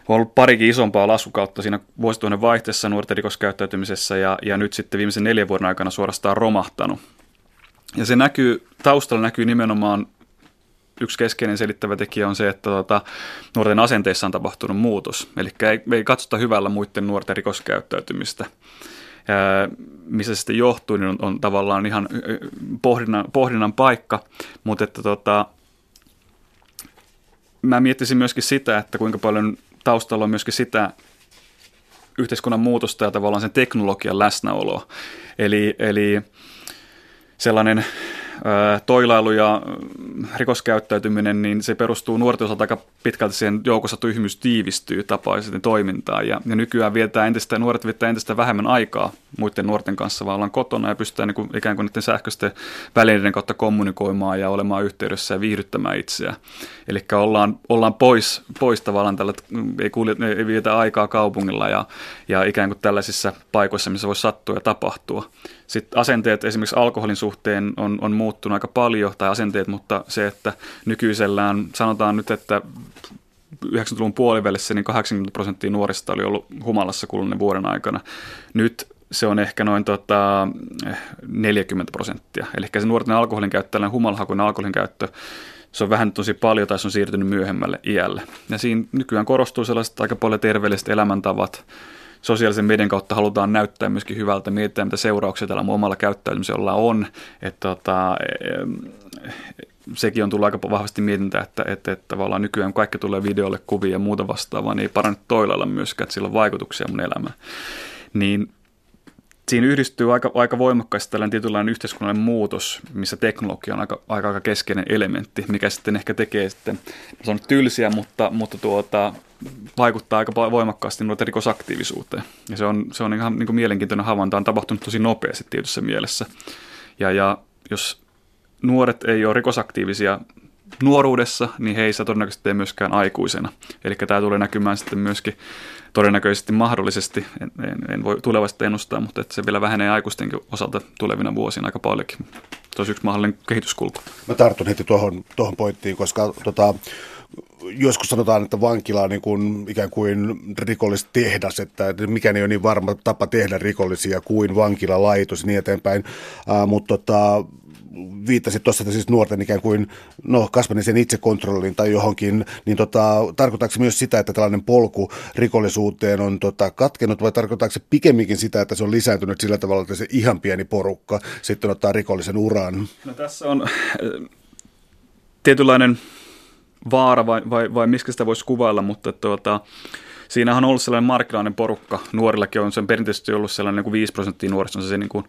on ollut parikin isompaa laskukautta siinä vuosituhannen vaihteessa nuorten rikoskäyttäytymisessä ja, ja nyt sitten viimeisen neljän vuoden aikana suorastaan romahtanut. Ja se näkyy, taustalla näkyy nimenomaan yksi keskeinen selittävä tekijä on se, että tuota, nuorten asenteissa on tapahtunut muutos. Eli ei, ei katsota hyvällä muiden nuorten rikoskäyttäytymistä missä se sitten johtuu, niin on, on tavallaan ihan pohdinnan, pohdinnan paikka, mutta että tota, mä miettisin myöskin sitä, että kuinka paljon taustalla on myöskin sitä yhteiskunnan muutosta ja tavallaan sen teknologian läsnäoloa. Eli, eli sellainen toilailu ja rikoskäyttäytyminen, niin se perustuu nuorten osalta aika pitkälti siihen joukossa tyhmyys tiivistyy tapaisesti toimintaan. Ja, ja nykyään vietää entistä, nuoret viettää entistä vähemmän aikaa muiden nuorten kanssa, vaan ollaan kotona ja pystytään niin kuin, ikään kuin niiden sähköisten välineiden kautta kommunikoimaan ja olemaan yhteydessä ja viihdyttämään itseään. Eli ollaan, ollaan pois, pois tavallaan tällä, ei, kulje, ei vietä aikaa kaupungilla ja, ja ikään kuin tällaisissa paikoissa, missä voi sattua ja tapahtua. Sitten asenteet esimerkiksi alkoholin suhteen on, on muuttunut aika paljon, tai asenteet, mutta se, että nykyisellään sanotaan nyt, että 90-luvun puolivälissä niin 80 prosenttia nuorista oli ollut humalassa kuluneen vuoden aikana. Nyt se on ehkä noin tota, 40 prosenttia. Eli se nuorten alkoholin käyttö, tällainen humalahakuinen alkoholin käyttö, se on vähän tosi paljon tai se on siirtynyt myöhemmälle iälle. Ja siinä nykyään korostuu sellaiset aika paljon terveelliset elämäntavat, sosiaalisen median kautta halutaan näyttää myöskin hyvältä, miettiä mitä seurauksia tällä omalla käyttäytymisellä on. Että tota, sekin on tullut aika vahvasti mietintä, että, että, että tavallaan nykyään kaikki tulee videolle kuvia ja muuta vastaavaa, niin ei paranne toilailla myöskään, että sillä on vaikutuksia mun elämään. Niin siinä yhdistyy aika, aika voimakkaasti tällainen tietynlainen yhteiskunnallinen muutos, missä teknologia on aika, aika, aika keskeinen elementti, mikä sitten ehkä tekee sitten, se on tylsiä, mutta, mutta tuota, vaikuttaa aika voimakkaasti nuorten rikosaktiivisuuteen. Ja se on, se on ihan niin kuin mielenkiintoinen havainto, on tapahtunut tosi nopeasti tietyssä mielessä. Ja, ja jos nuoret ei ole rikosaktiivisia nuoruudessa, niin he ei saa todennäköisesti tee myöskään aikuisena. Eli tämä tulee näkymään sitten myöskin todennäköisesti mahdollisesti, en, en, en voi tulevaisuutta ennustaa, mutta että se vielä vähenee aikuistenkin osalta tulevina vuosina aika paljonkin. Se olisi yksi mahdollinen kehityskulku. Mä tartun heti tuohon, tuohon pointtiin, koska tota, joskus sanotaan, että vankila on niin kuin, ikään kuin rikollistehdas, että mikä ei ole niin varma tapa tehdä rikollisia kuin vankilalaitos ja niin eteenpäin. Uh, mutta tota, viittasit tuossa siis nuorten ikään kuin no, kasvaneeseen itsekontrolliin tai johonkin, niin tota, tarkoittaako se myös sitä, että tällainen polku rikollisuuteen on tota, katkenut vai tarkoittaako se pikemminkin sitä, että se on lisääntynyt sillä tavalla, että se ihan pieni porukka sitten ottaa rikollisen uran? No tässä on äh, tietynlainen vaara vai, vai, vai miksi sitä voisi kuvailla, mutta tuota, siinähän on ollut sellainen markkinainen porukka. Nuorillakin on sen perinteisesti ollut sellainen niin kuin 5 prosenttia nuorista on se, se niin kuin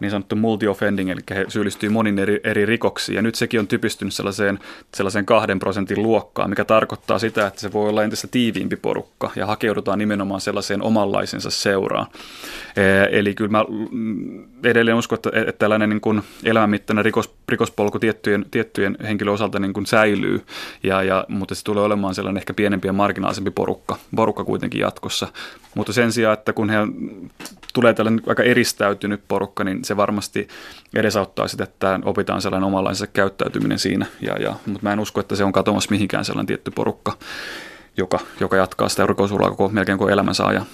niin sanottu multi-offending, eli he syyllistyy monin eri, eri rikoksiin. Ja nyt sekin on typistynyt sellaiseen, sellaiseen kahden prosentin luokkaan, mikä tarkoittaa sitä, että se voi olla entistä tiiviimpi porukka ja hakeudutaan nimenomaan sellaiseen omanlaisensa seuraan. Eli kyllä mä edelleen uskon, että, että tällainen niin kuin elämänmittainen rikos, rikospolku tiettyjen, tiettyjen henkilön osalta niin kuin säilyy, ja, ja, mutta se tulee olemaan sellainen ehkä pienempi ja marginaalisempi porukka, porukka kuitenkin jatkossa. Mutta sen sijaan, että kun he tulee tällainen aika eristäytynyt porukka, niin se varmasti edesauttaa sitä, että opitaan sellainen omanlaisensa käyttäytyminen siinä. Ja, ja, mutta mä en usko, että se on katomassa mihinkään sellainen tietty porukka, joka, joka jatkaa sitä rikosuraa koko, melkein koko elämänsä ajan.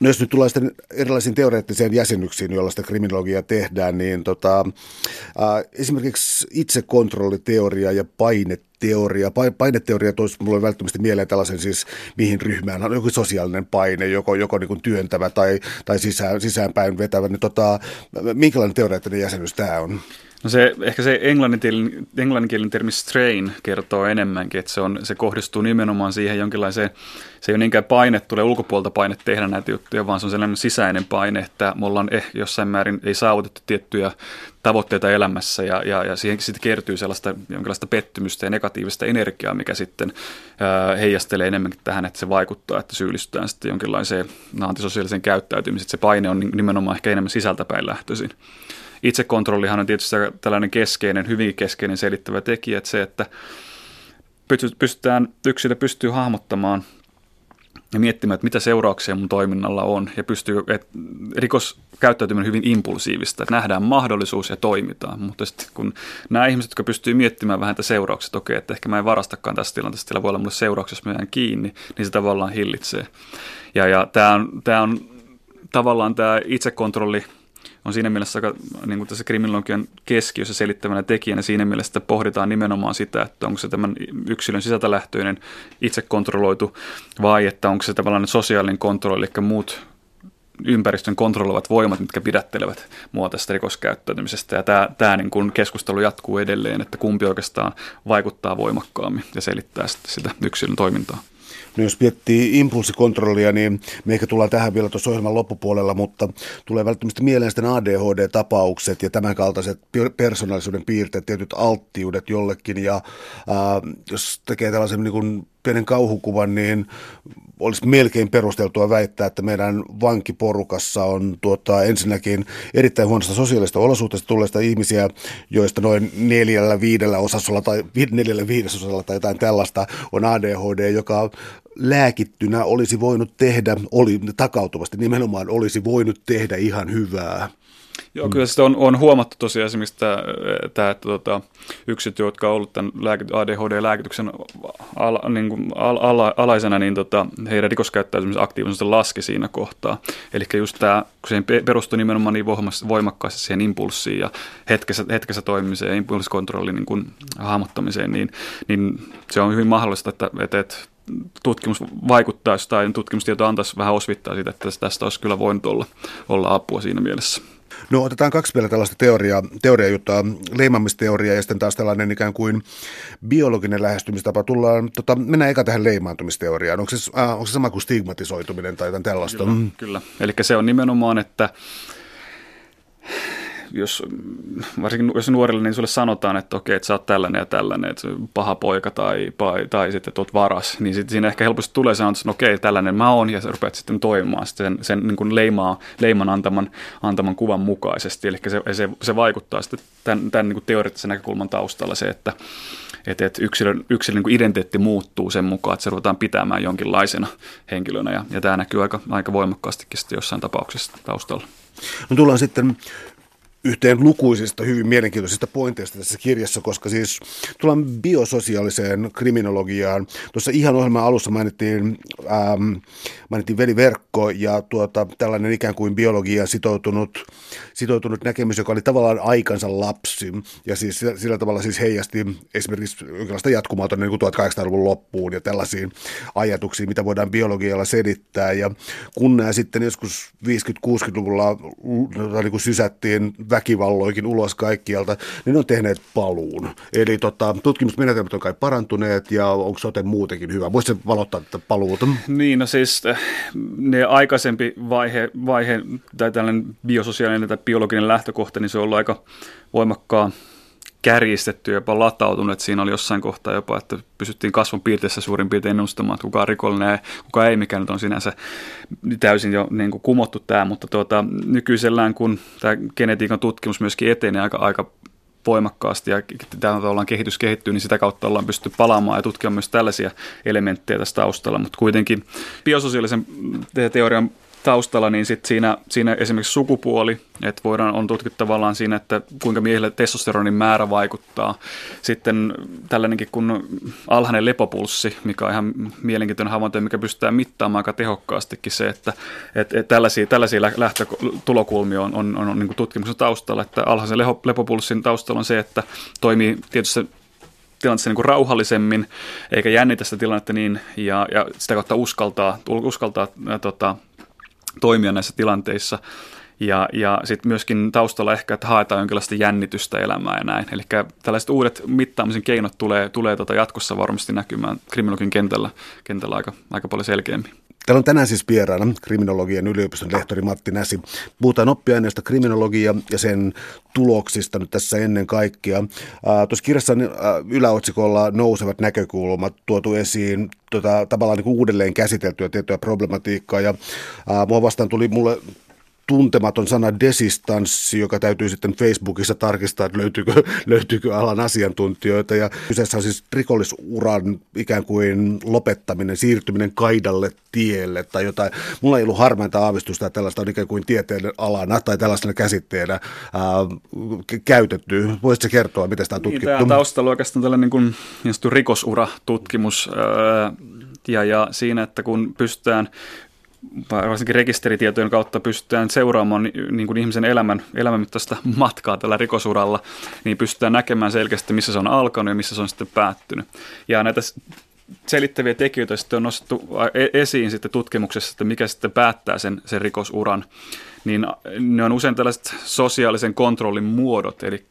No jos nyt tulee sitten erilaisiin teoreettisiin jäsenyksiin, joilla sitä kriminologiaa tehdään, niin tota, äh, esimerkiksi itsekontrolliteoria ja paineteoria. Paineteoria toisi mulle välttämättä mieleen tällaisen siis, mihin ryhmään on joku sosiaalinen paine, joko, joko niin kuin työntävä tai, tai sisään, sisäänpäin vetävä. Niin tota, minkälainen teoreettinen jäsenyys tämä on? No se, ehkä se englanninkielinen, englanninkielinen termi strain kertoo enemmänkin, että se, on, se kohdistuu nimenomaan siihen jonkinlaiseen, se ei ole niinkään paine, tulee ulkopuolelta paine tehdä näitä juttuja, vaan se on sellainen sisäinen paine, että me ollaan eh, jossain määrin ei saavutettu tiettyjä tavoitteita elämässä ja, ja, ja siihen sitten kertyy sellaista jonkinlaista pettymystä ja negatiivista energiaa, mikä sitten ää, heijastelee enemmänkin tähän, että se vaikuttaa, että syyllistytään sitten jonkinlaiseen antisosiaaliseen käyttäytymiseen. Se paine on nimenomaan ehkä enemmän sisältäpäin lähtöisin itsekontrollihan on tietysti tällainen keskeinen, hyvin keskeinen selittävä tekijä, että se, että pystytään, yksilö pystyy hahmottamaan ja miettimään, että mitä seurauksia mun toiminnalla on. Ja pystyy, että rikoskäyttäytyminen on hyvin impulsiivista, että nähdään mahdollisuus ja toimitaan. Mutta sitten kun nämä ihmiset, jotka pystyy miettimään vähän että okei, että ehkä mä en varastakaan tässä tilanteessa, sillä voi olla mulle seurauksia, jos mä jään kiinni, niin se tavallaan hillitsee. Ja, ja tämä on, tämä on tavallaan tämä itsekontrolli – on siinä mielessä aika niin tässä kriminologian keskiössä selittävänä tekijänä siinä mielessä, että pohditaan nimenomaan sitä, että onko se tämän yksilön sisältä lähtöinen itse kontrolloitu vai että onko se tavallaan sosiaalinen kontrolli, eli muut ympäristön kontrolloivat voimat, mitkä pidättelevät mua tästä rikoskäyttäytymisestä. Ja tämä, tämä niin kuin keskustelu jatkuu edelleen, että kumpi oikeastaan vaikuttaa voimakkaammin ja selittää sitä yksilön toimintaa. No jos miettii impulssikontrollia, niin me ehkä tullaan tähän vielä tuossa ohjelman loppupuolella, mutta tulee välttämättä mieleen sitten ADHD-tapaukset ja tämänkaltaiset persoonallisuuden piirteet, tietyt alttiudet jollekin. Ja ää, jos tekee tällaisen niin kuin pienen kauhukuvan, niin olisi melkein perusteltua väittää, että meidän vankiporukassa on tuota, ensinnäkin erittäin huonosta sosiaalista olosuhteista tulleista ihmisiä, joista noin neljällä viidellä osasella tai neljällä viidesosalla tai jotain tällaista on ADHD, joka lääkittynä olisi voinut tehdä, oli takautuvasti nimenomaan olisi voinut tehdä ihan hyvää. Joo, kyllä sitä on, on huomattu tosiaan esimerkiksi tämä, tämä että tota, yksilöt, jotka on ollut tämän ADHD-lääkityksen al, niin kuin al, al, alaisena, niin tota, heidän rikoskäyttäytymisen aktiivisuus laski siinä kohtaa. Eli just tämä, kun se perustuu nimenomaan niin voimakkaasti siihen impulssiin ja hetkessä, hetkessä toimimiseen ja impulssikontrollin niin kuin hahmottamiseen, niin, niin se on hyvin mahdollista, että, että, että tutkimus vaikuttaisi tai tutkimustieto antaisi vähän osvittaa siitä, että tästä olisi kyllä voinut olla, olla apua siinä mielessä. No otetaan kaksi vielä tällaista teoriaa, teoriajuttua, leimamisteoria ja sitten taas tällainen ikään kuin biologinen lähestymistapa. Tullaan, tota, mennään eka tähän leimaantumisteoriaan. Onko se, äh, onko se sama kuin stigmatisoituminen tai jotain tällaista? Kyllä, kyllä. eli se on nimenomaan, että jos, varsinkin jos nuorille, niin sulle sanotaan, että okei, että sä oot tällainen ja tällainen, että paha poika tai, tai, tai sitten, että oot varas, niin sitten siinä ehkä helposti tulee sanoa, että okei, tällainen mä oon, ja sä rupeat sitten toimimaan sen, sen niin kuin leimaa, leiman antaman, antaman kuvan mukaisesti, eli se, se, se vaikuttaa sitten tämän, tämän niin kuin teoreettisen näkökulman taustalla se, että että, että yksilön, yksilön niin identiteetti muuttuu sen mukaan, että se ruvetaan pitämään jonkinlaisena henkilönä, ja, ja tämä näkyy aika, aika voimakkaastikin sitten jossain tapauksessa taustalla. No tullaan sitten yhteen lukuisista hyvin mielenkiintoisista pointeista tässä kirjassa, koska siis tullaan biososiaaliseen kriminologiaan. Tuossa ihan ohjelman alussa mainittiin, ähm, mainittiin veliverkko ja tuota, tällainen ikään kuin biologiaan sitoutunut, sitoutunut näkemys, joka oli tavallaan aikansa lapsi ja siis sillä tavalla siis heijasti esimerkiksi jonkinlaista jatkumaa tuonne niin 1800-luvun loppuun ja tällaisiin ajatuksiin, mitä voidaan biologialla selittää. Ja kun nämä sitten joskus 50-60-luvulla niin kuin sysättiin väkivalloikin ulos kaikkialta, niin ne on tehneet paluun. Eli tota, tutkimusmenetelmät on kai parantuneet ja onko sote muutenkin hyvä? Voisitko valottaa tätä paluuta? Niin, no siis eh, ne aikaisempi vaihe, vaihe tai tällainen biososiaalinen tai biologinen lähtökohta, niin se on ollut aika voimakkaa kärjistetty, jopa latautunut, että siinä oli jossain kohtaa jopa, että pysyttiin kasvon piirteessä suurin piirtein ennustamaan, että kuka on rikollinen ja kuka ei, mikä nyt on sinänsä täysin jo niin kuin kumottu tämä, mutta tuota, nykyisellään kun tämä genetiikan tutkimus myöskin etenee aika, aika voimakkaasti ja tämä ollaan kehitys kehittyy, niin sitä kautta ollaan pystytty palaamaan ja tutkimaan myös tällaisia elementtejä tässä taustalla, mutta kuitenkin biososiaalisen teorian taustalla, niin sit siinä, siinä esimerkiksi sukupuoli, että voidaan, on tutkittu tavallaan siinä, että kuinka miehille testosteronin määrä vaikuttaa. Sitten tällainenkin kuin alhainen lepopulssi, mikä on ihan mielenkiintoinen havainto, mikä pystytään mittaamaan aika tehokkaastikin se, että, että, että tällaisia, tällaisia lähtötulokulmia on, on, on, on niin tutkimuksen taustalla, että alhaisen lepopulssin taustalla on se, että toimii tietysti tilanteessa niin kuin rauhallisemmin, eikä jännitä sitä tilannetta niin, ja, ja sitä kautta uskaltaa, uskaltaa tota, toimia näissä tilanteissa. Ja, ja sitten myöskin taustalla ehkä, että haetaan jonkinlaista jännitystä elämään ja näin. Eli tällaiset uudet mittaamisen keinot tulee, tulee tota jatkossa varmasti näkymään kriminologin kentällä, kentällä aika, aika paljon selkeämmin. Täällä on tänään siis vieraana kriminologian yliopiston lehtori Matti Näsi. Puhutaan oppiaineesta kriminologia ja sen tuloksista nyt tässä ennen kaikkea. Tuossa kirjassa yläotsikolla nousevat näkökulmat tuotu esiin tota, tavallaan niin kuin uudelleen käsiteltyä tietoja problematiikkaa. Ja äh, mua vastaan tuli mulle tuntematon sana desistanssi, joka täytyy sitten Facebookissa tarkistaa, että löytyykö, löytyykö alan asiantuntijoita. Ja kyseessä on siis rikollisuran ikään kuin lopettaminen, siirtyminen kaidalle tielle tai jotain. Mulla ei ollut harmainta aavistusta, että tällaista on ikään kuin tieteen alana tai tällaisena käsitteenä ää, käytetty. Voisitko kertoa, miten sitä on tutkittu? Niin, tämä taustalla oikeastaan tällainen niin kuin, niin rikosuratutkimus. Ää, ja, ja siinä, että kun pystytään varsinkin rekisteritietojen kautta pystytään seuraamaan niin kuin ihmisen elämän, elämänmittaista matkaa tällä rikosuralla, niin pystytään näkemään selkeästi, missä se on alkanut ja missä se on sitten päättynyt. Ja näitä selittäviä tekijöitä sitten on nostettu e-, esiin sitten tutkimuksessa, että mikä sitten päättää sen, sen rikosuran, niin ne on usein tällaiset sosiaalisen kontrollin muodot, eli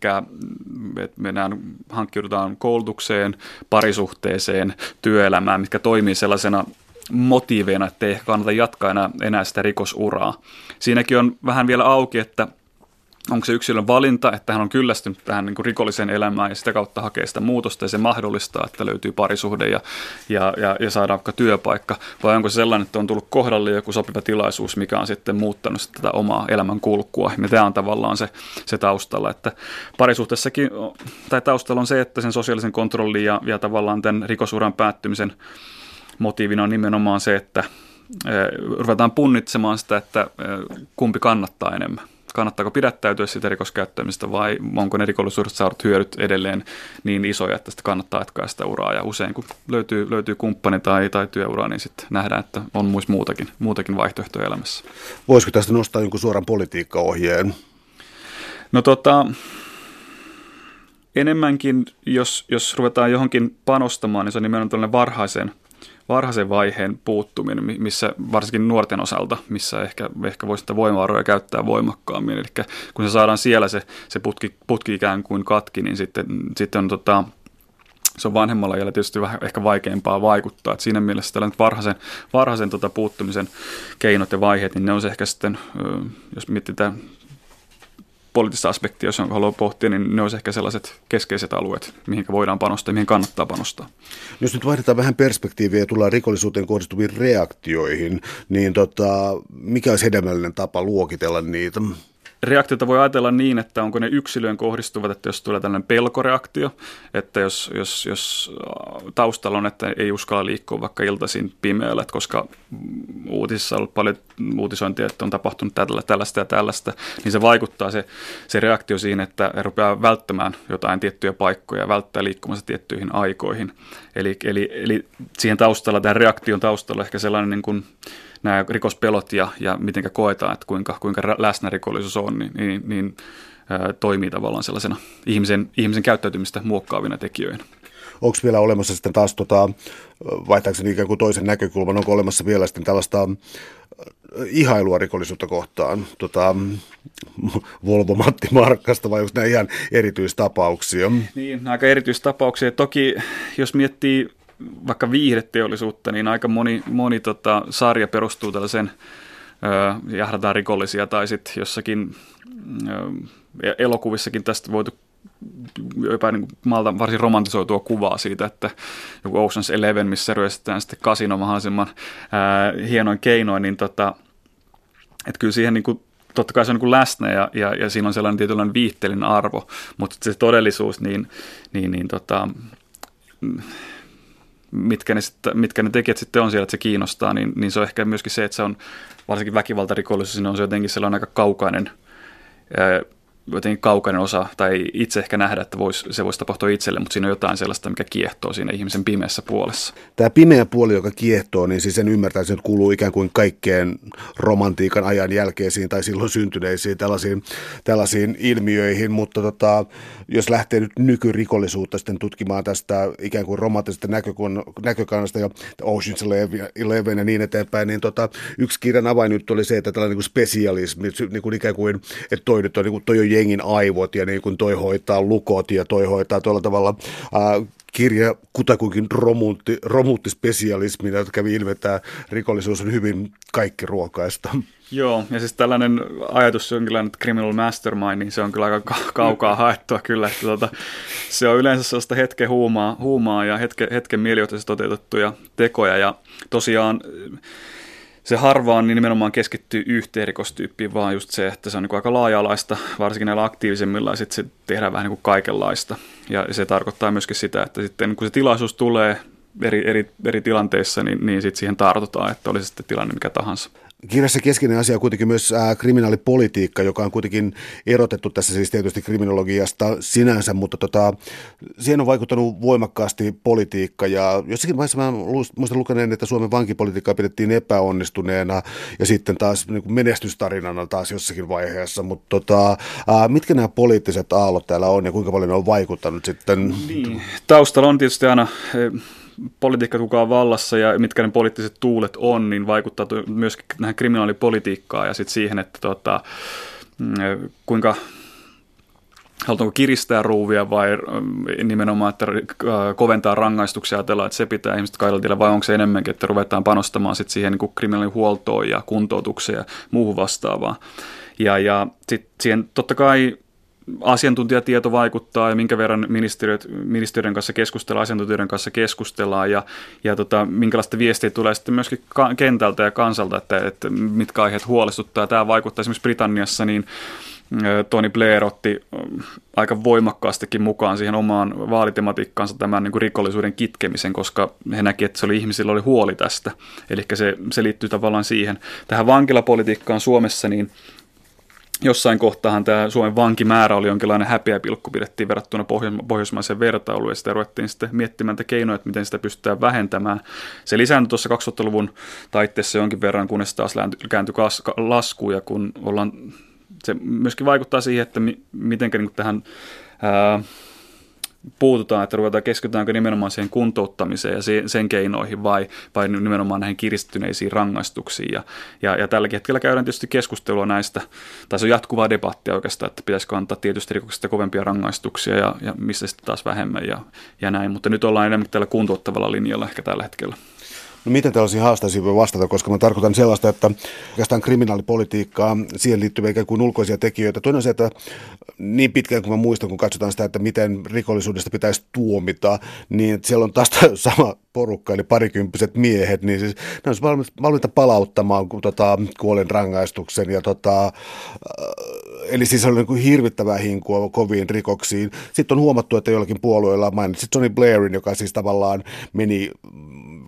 mennään, hankkiudutaan koulutukseen, parisuhteeseen, työelämään, mitkä toimii sellaisena motiiveina, että ei kannata jatkaa enää, enää sitä rikosuraa. Siinäkin on vähän vielä auki, että onko se yksilön valinta, että hän on kyllästynyt tähän niin rikolliseen elämään ja sitä kautta hakee sitä muutosta ja se mahdollistaa, että löytyy parisuhde ja, ja, ja, ja saadaan vaikka työpaikka, vai onko se sellainen, että on tullut kohdalle joku sopiva tilaisuus, mikä on sitten muuttanut tätä omaa elämän kulkua. Ja tämä on tavallaan se, se taustalla, että parisuhteessakin, tai taustalla on se, että sen sosiaalisen kontrollin ja, ja tavallaan tämän rikosuran päättymisen motiivina on nimenomaan se, että ruvetaan punnitsemaan sitä, että kumpi kannattaa enemmän kannattaako pidättäytyä siitä rikoskäyttämistä vai onko ne rikollisuudesta saadut hyödyt edelleen niin isoja, että sitä kannattaa jatkaa sitä uraa. Ja usein kun löytyy, löytyy kumppani tai, tai työura, niin sitten nähdään, että on myös muutakin, muutakin vaihtoehtoja elämässä. Voisiko tästä nostaa jonkun suoran politiikkaohjeen? No tota, enemmänkin, jos, jos ruvetaan johonkin panostamaan, niin se on nimenomaan tällainen varhaisen – varhaisen vaiheen puuttuminen, missä varsinkin nuorten osalta, missä ehkä, ehkä voisi sitä voimavaroja käyttää voimakkaammin. Eli kun se saadaan siellä se, se putki, putki ikään kuin katki, niin sitten, sitten on tota, se on vanhemmalla iällä tietysti vähän ehkä vaikeampaa vaikuttaa. Et siinä mielessä tällainen varhaisen, varhaisen tota puuttumisen keinot ja vaiheet, niin ne on se ehkä sitten, jos mietitään poliittista aspektia, jos on haluaa pohtia, niin ne olisi ehkä sellaiset keskeiset alueet, mihin voidaan panostaa ja mihin kannattaa panostaa. Jos nyt vaihdetaan vähän perspektiiviä ja tullaan rikollisuuteen kohdistuviin reaktioihin, niin tota, mikä olisi hedelmällinen tapa luokitella niitä? Reaktiota voi ajatella niin, että onko ne yksilöön kohdistuvat, että jos tulee tällainen pelkoreaktio, että jos, jos, jos äh, taustalla on, että ei uskalla liikkua vaikka iltaisin pimeällä, että koska uutisissa on ollut paljon uutisointia, että on tapahtunut tällä, tällaista ja tällaista, niin se vaikuttaa se, se reaktio siihen, että rupeaa välttämään jotain tiettyjä paikkoja, välttää liikkumassa tiettyihin aikoihin. Eli, eli, eli siihen taustalla, tämän reaktion taustalla ehkä sellainen niin kuin nämä rikospelot ja, ja miten koetaan, että kuinka, kuinka läsnä rikollisuus on, niin, niin, niin ää, toimii tavallaan sellaisena ihmisen, ihmisen käyttäytymistä muokkaavina tekijöinä. Onko vielä olemassa sitten taas, tota, vaihtaakseni ikään kuin toisen näkökulman, onko olemassa vielä sitten tällaista ihailua rikollisuutta kohtaan, tota, Volvo Matti Markkasta vai onko nämä ihan erityistapauksia? Niin, aika erityistapauksia. Toki jos miettii vaikka viihdeteollisuutta, niin aika moni, moni tota, sarja perustuu tällaisen ö, jahdataan rikollisia tai sitten jossakin ö, elokuvissakin tästä voitu jopa niin malta varsin romantisoitua kuvaa siitä, että joku Ocean's Eleven, missä ryöstetään sitten kasino mahdollisimman ää, hienoin keinoin, niin tota, että kyllä siihen niin kuin, totta kai se on niin kuin läsnä ja, ja, ja siinä on sellainen tietynlainen viihteellinen arvo, mutta se todellisuus, niin, niin, niin tota, mitkä ne, sit, mitkä ne tekijät sitten on siellä, että se kiinnostaa, niin, niin se on ehkä myöskin se, että se on varsinkin väkivaltarikollisuus, niin on se jotenkin sellainen aika kaukainen ää, jotenkin kaukainen osa, tai itse ehkä nähdä, että vois, se voisi tapahtua itselle, mutta siinä on jotain sellaista, mikä kiehtoo siinä ihmisen pimeässä puolessa. Tämä pimeä puoli, joka kiehtoo, niin siis sen ymmärtää, että kuuluu ikään kuin kaikkeen romantiikan ajan jälkeisiin tai silloin syntyneisiin tällaisiin, tällaisiin ilmiöihin, mutta tota, jos lähtee nyt nykyrikollisuutta sitten tutkimaan tästä ikään kuin romanttisesta näkökannasta ja Ocean's Eleven ja niin eteenpäin, niin tota, yksi kirjan avain nyt oli se, että tällainen niin kuin spesialismi, niin kuin ikään kuin, että toi nyt on, niin kuin, toi on jengin aivot ja niin kuin toi hoitaa lukot ja toi hoitaa tuolla tavalla ää, kirja kutakuinkin romuutti, romuuttispesialismina, jotka kävi ilmi, että rikollisuus on hyvin kaikki ruokaista. Joo, ja siis tällainen ajatus jonkinlainen criminal mastermind, niin se on kyllä aika kaukaa haettua kyllä, että tuota, se on yleensä sellaista hetken huumaa, huumaa ja hetken, hetken mielijohtaisesti toteutettuja tekoja, ja tosiaan se harvaan niin nimenomaan keskittyy yhteen rikostyyppiin, vaan just se, että se on niin aika laaja-alaista, varsinkin näillä aktiivisemmilla, ja sitten se tehdään vähän niin kuin kaikenlaista. Ja se tarkoittaa myöskin sitä, että sitten kun se tilaisuus tulee eri, eri, eri tilanteissa, niin, niin sitten siihen tartutaan, että olisi sitten tilanne mikä tahansa. Kirjassa keskeinen asia on kuitenkin myös kriminaalipolitiikka, joka on kuitenkin erotettu tässä siis tietysti kriminologiasta sinänsä, mutta tota, siihen on vaikuttanut voimakkaasti politiikka ja jossakin vaiheessa mä muistan lukeneen, että Suomen vankipolitiikkaa pidettiin epäonnistuneena ja sitten taas niin kuin menestystarinana taas jossakin vaiheessa, mutta tota, mitkä nämä poliittiset aallot täällä on ja kuinka paljon ne on vaikuttanut sitten? Niin. Taustalla on tietysti aina politiikka kuka on vallassa ja mitkä ne poliittiset tuulet on, niin vaikuttaa myöskin tähän kriminaalipolitiikkaan ja sitten siihen, että tota, mm, kuinka halutaanko kiristää ruuvia vai mm, nimenomaan, että äh, koventaa rangaistuksia ajatellaan, että se pitää ihmiset kaidella vai onko se enemmänkin, että ruvetaan panostamaan sit siihen niin kriminaalihuoltoon ja kuntoutukseen ja muuhun vastaavaan. Ja, ja sitten siihen totta kai asiantuntijatieto vaikuttaa ja minkä verran ministeriöt, ministeriön kanssa keskustellaan, asiantuntijoiden kanssa keskustellaan ja, ja tota, minkälaista viestiä tulee sitten myöskin kentältä ja kansalta, että, että mitkä aiheet huolestuttaa. Tämä vaikuttaa esimerkiksi Britanniassa, niin Tony Blair otti aika voimakkaastikin mukaan siihen omaan vaalitematiikkaansa tämän niin kuin rikollisuuden kitkemisen, koska he näki, että se oli, ihmisillä oli huoli tästä. Eli se, se liittyy tavallaan siihen. Tähän vankilapolitiikkaan Suomessa, niin jossain kohtahan tämä Suomen vankimäärä oli jonkinlainen häpeäpilkku pidettiin verrattuna pohjoismaiseen vertailuun ja sitä ruvettiin sitten miettimään että keinoja, että miten sitä pystytään vähentämään. Se lisääntyi tuossa 2000-luvun taitteessa jonkin verran, kunnes taas kääntyi laskuun ja kun ollaan se myöskin vaikuttaa siihen, että mi, miten niin tähän ää, puututaan, että ruvetaan keskitytäänkö nimenomaan siihen kuntouttamiseen ja sen keinoihin vai, vai nimenomaan näihin kiristyneisiin rangaistuksiin. Ja, ja, ja tälläkin hetkellä käydään tietysti keskustelua näistä, tai se on jatkuvaa debattia oikeastaan, että pitäisikö antaa tietysti rikoksista kovempia rangaistuksia ja, ja missä sitten taas vähemmän ja, ja näin. Mutta nyt ollaan enemmän tällä kuntouttavalla linjalla ehkä tällä hetkellä. No miten tällaisiin haasteisiin voi vastata, koska mä tarkoitan sellaista, että oikeastaan kriminaalipolitiikkaa, siihen liittyviä ikään kuin ulkoisia tekijöitä. Toinen on se, että niin pitkään kuin mä muistan, kun katsotaan sitä, että miten rikollisuudesta pitäisi tuomita, niin siellä on taas sama porukka, eli parikymppiset miehet, niin siis ne on valmiita palauttamaan tota, kuolen rangaistuksen. Ja tota, äh, eli siis on niin hirvittävää hinkua koviin rikoksiin. Sitten on huomattu, että jollakin puolueilla mainitsit Johnny Blairin, joka siis tavallaan meni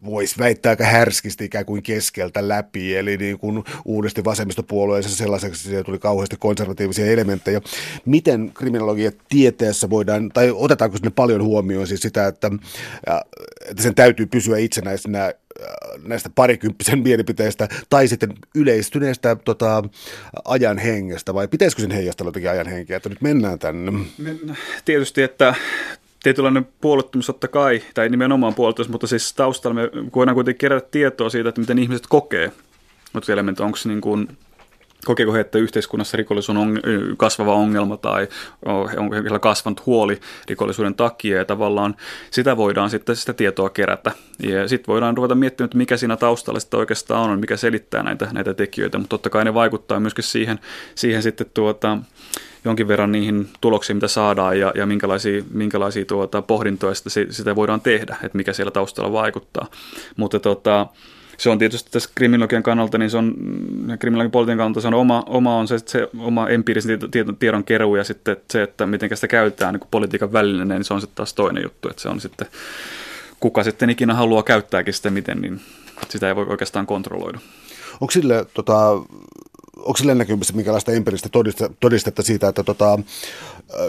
voisi väittää aika härskisti ikään kuin keskeltä läpi, eli niin kuin uudesti vasemmistopuolueessa sellaiseksi siellä tuli kauheasti konservatiivisia elementtejä. Miten kriminologia tieteessä voidaan, tai otetaanko sinne paljon huomioon siis sitä, että, että sen täytyy pysyä itsenäisenä näistä parikymppisen mielipiteistä tai sitten yleistyneestä tota, ajan hengestä vai pitäisikö sen heijastella jotenkin ajan henkeä, että nyt mennään tänne? Tietysti, että tietynlainen puolettomuus totta kai, tai nimenomaan puolettomuus, mutta siis taustalla me voidaan kuitenkin kerätä tietoa siitä, että miten ihmiset kokee mutta elementti, onko se niin kuin, kokeeko he, että yhteiskunnassa rikollisuus on kasvava ongelma tai onko heillä kasvanut huoli rikollisuuden takia. Ja tavallaan sitä voidaan sitten sitä tietoa kerätä. Ja sitten voidaan ruveta miettimään, että mikä siinä taustalla sitten oikeastaan on, mikä selittää näitä, näitä tekijöitä, mutta totta kai ne vaikuttaa myöskin siihen, siihen sitten tuota, jonkin verran niihin tuloksiin, mitä saadaan ja, ja minkälaisia, minkälaisia tuota, pohdintoja sitä, sitä voidaan tehdä, että mikä siellä taustalla vaikuttaa. Mutta tota, se on tietysti tässä kriminologian kannalta, niin se on, kriminologian politiikan kannalta se on oma, oma on se, se oma empiirisen tiedon, tiedon keruu ja sitten se, että miten sitä käytetään niin politiikan välineen, niin se on sitten taas toinen juttu, että se on sitten, kuka sitten ikinä haluaa käyttääkin sitä miten, niin sitä ei voi oikeastaan kontrolloida. Onko sille tota, onko sille näkyvissä minkälaista empiiristä todistetta siitä, että tota,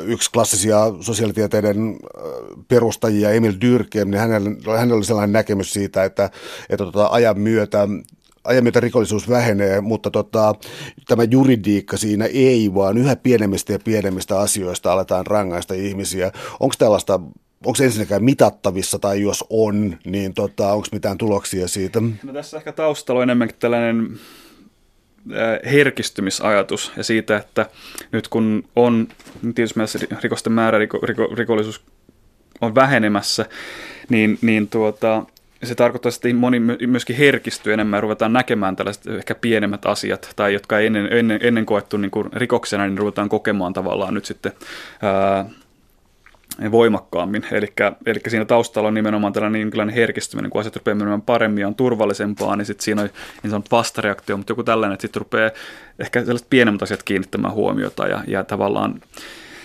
yksi klassisia sosiaalitieteiden perustajia, Emil Dyrkheim, niin hänellä, hänellä oli sellainen näkemys siitä, että, että tota, ajan myötä ajan myötä rikollisuus vähenee, mutta tota, tämä juridiikka siinä ei, vaan yhä pienemmistä ja pienemmistä asioista aletaan rangaista ihmisiä. Onko tällaista onko se ensinnäkään mitattavissa tai jos on, niin tota, onko mitään tuloksia siitä? No tässä ehkä taustalla on enemmänkin tällainen herkistymisajatus ja siitä, että nyt kun on tietysti mielessä rikosten määrä, riko, riko, rikollisuus on vähenemässä, niin, niin tuota, se tarkoittaa, että moni myöskin herkistyy enemmän ja ruvetaan näkemään tällaiset ehkä pienemmät asiat, tai jotka ei ennen, ennen, ennen koettu niin kuin rikoksena, niin ruvetaan kokemaan tavallaan nyt sitten ää, voimakkaammin. Eli siinä taustalla on nimenomaan tällainen jonkinlainen herkistyminen, kun asiat rupeaa menemään paremmin ja on turvallisempaa, niin sitten siinä on niin sanottu vastareaktio, mutta joku tällainen, että sitten rupeaa ehkä sellaiset pienemmät asiat kiinnittämään huomiota ja, ja tavallaan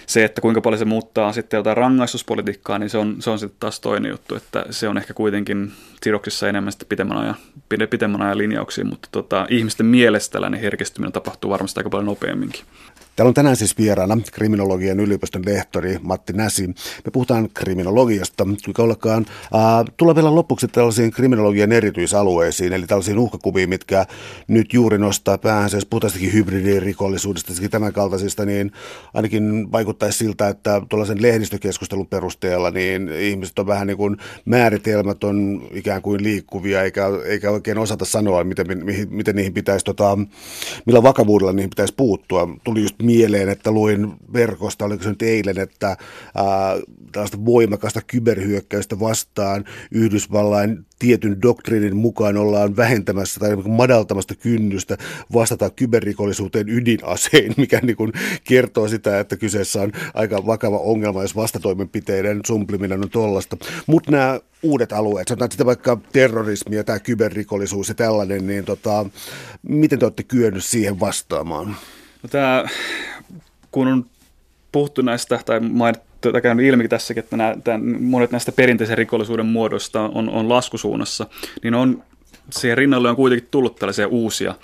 se, että kuinka paljon se muuttaa sitten jotain rangaistuspolitiikkaa, niin se on, se on sitten taas toinen juttu, että se on ehkä kuitenkin sidoksissa enemmän sitten pitemmän ajan, pitemmän ajan linjauksiin, mutta tota, ihmisten mielestä tällainen herkistyminen tapahtuu varmasti aika paljon nopeamminkin. Täällä on tänään siis vieraana kriminologian yliopiston lehtori Matti Näsi. Me puhutaan kriminologiasta, kuinka ollakaan. Tulee vielä lopuksi tällaisiin kriminologian erityisalueisiin, eli tällaisiin uhkakuviin, mitkä nyt juuri nostaa päänsä, jos puhutaan hybridirikollisuudesta, tämän kaltaisista, niin ainakin vaikuttaisi siltä, että tuollaisen lehdistökeskustelun perusteella niin ihmiset on vähän niin kuin määritelmät on ikään kuin liikkuvia, eikä, eikä oikein osata sanoa, miten, miten niihin pitäisi, tota, millä vakavuudella niihin pitäisi puuttua. Tuli just mieleen, että luin verkosta, oliko se nyt eilen, että ää, tällaista voimakasta kyberhyökkäystä vastaan Yhdysvallain tietyn doktriinin mukaan ollaan vähentämässä tai madaltamasta kynnystä vastata kyberrikollisuuteen ydinasein, mikä niin kuin kertoo sitä, että kyseessä on aika vakava ongelma, jos vastatoimenpiteiden sumpliminen on tollasta. Mutta nämä uudet alueet, sanotaan sitten vaikka terrorismi ja tämä kyberrikollisuus ja tällainen, niin tota, miten te olette kyennyt siihen vastaamaan? No tämä, kun on puhuttu näistä, tai mainittu, tai käynyt ilmi tässäkin, että nämä, tämän, monet näistä perinteisen rikollisuuden muodoista on, on laskusuunnassa, niin on siihen rinnalle on kuitenkin tullut tällaisia uusia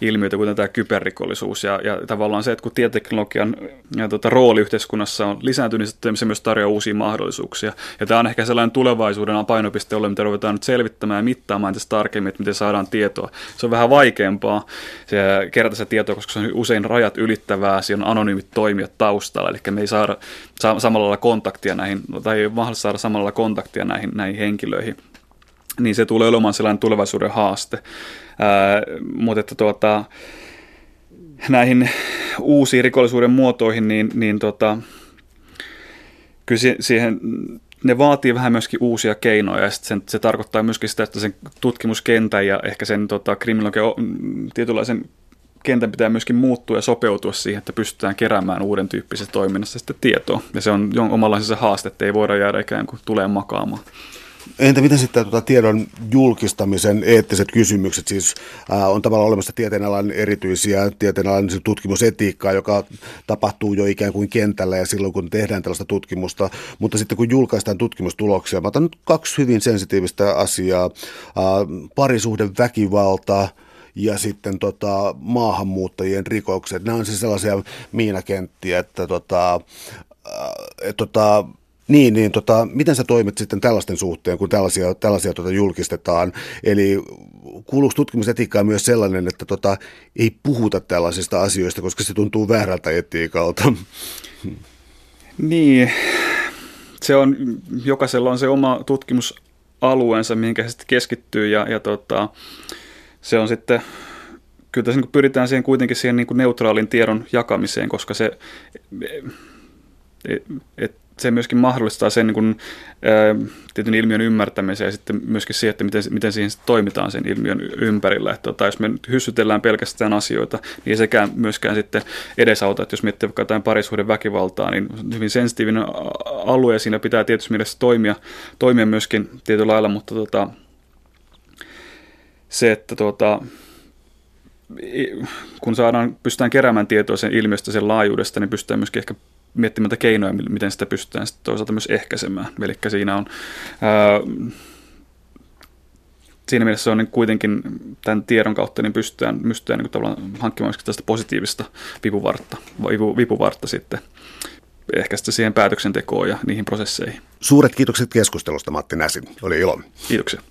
ilmiöitä, kuten tämä kyberrikollisuus. Ja, ja tavallaan se, että kun tietoteknologian ja tota, rooli yhteiskunnassa on lisääntynyt, niin se myös tarjoaa uusia mahdollisuuksia. Ja tämä on ehkä sellainen tulevaisuuden painopiste, jolle mitä ruvetaan nyt selvittämään ja mittaamaan tässä tarkemmin, että miten saadaan tietoa. Se on vähän vaikeampaa se kerätä se tietoa, koska se on usein rajat ylittävää, siinä on anonyymit toimijat taustalla, eli me ei saada samalla lailla kontaktia näihin, tai ei mahdollista saada samalla lailla kontaktia näihin, näihin henkilöihin niin se tulee olemaan sellainen tulevaisuuden haaste. Ää, mutta että tuota, näihin uusiin rikollisuuden muotoihin, niin, niin tota, kyllä siihen, ne vaatii vähän myöskin uusia keinoja, ja sen, se tarkoittaa myöskin sitä, että sen tutkimuskentän ja ehkä sen tota, kriminologian tietynlaisen kentän pitää myöskin muuttua ja sopeutua siihen, että pystytään keräämään uuden tyyppisestä toiminnasta sitten tietoa. Ja se on omanlaisensa haaste, että ei voida jäädä ikään kuin tulee makaamaan. Entä miten sitten tuota tiedon julkistamisen eettiset kysymykset? Siis äh, on tavallaan olemassa tieteenalan erityisiä tieteenalan tutkimusetiikkaa, joka tapahtuu jo ikään kuin kentällä ja silloin kun tehdään tällaista tutkimusta. Mutta sitten kun julkaistaan tutkimustuloksia, mä otan nyt kaksi hyvin sensitiivistä asiaa. Äh, parisuhden väkivalta, ja sitten tota, maahanmuuttajien rikokset. Nämä on siis sellaisia miinakenttiä, että tota, äh, et, tota, niin, niin tota, miten sä toimit sitten tällaisten suhteen, kun tällaisia, tällaisia tota, julkistetaan? Eli kuuluuko tutkimusetiikkaan myös sellainen, että tota, ei puhuta tällaisista asioista, koska se tuntuu väärältä etiikalta? Niin, se on, jokaisella on se oma tutkimusalueensa, mihinkä se sitten keskittyy ja, ja tota, se on sitten, kyllä tässä niin pyritään siihen kuitenkin siihen niin neutraalin tiedon jakamiseen, koska se, et, et, se myöskin mahdollistaa sen niin kuin, ää, tietyn ilmiön ymmärtämisen ja sitten myöskin siihen, että miten, miten siihen toimitaan sen ilmiön ympärillä. Että, tota, jos me nyt hyssytellään pelkästään asioita, niin sekään myöskään sitten edesauta, että jos miettii vaikka jotain parisuuden väkivaltaa, niin hyvin sensitiivinen alue ja siinä pitää tietysti mielessä toimia, toimia myöskin tietyllä lailla, mutta tota, se, että tuota, kun saadaan, pystytään keräämään tietoa sen ilmiöstä, sen laajuudesta, niin pystytään myöskin ehkä miettimään keinoja, miten sitä pystytään sitten toisaalta myös ehkäisemään. Eli siinä on, ää, siinä mielessä on niin kuitenkin tämän tiedon kautta niin pystytään, pystytään niin tavallaan hankkimaan tästä positiivista vipuvartta, vipu, vipuvartta sitten ehkä sitten siihen päätöksentekoon ja niihin prosesseihin. Suuret kiitokset keskustelusta Matti Näsi, oli ilo. Kiitoksia.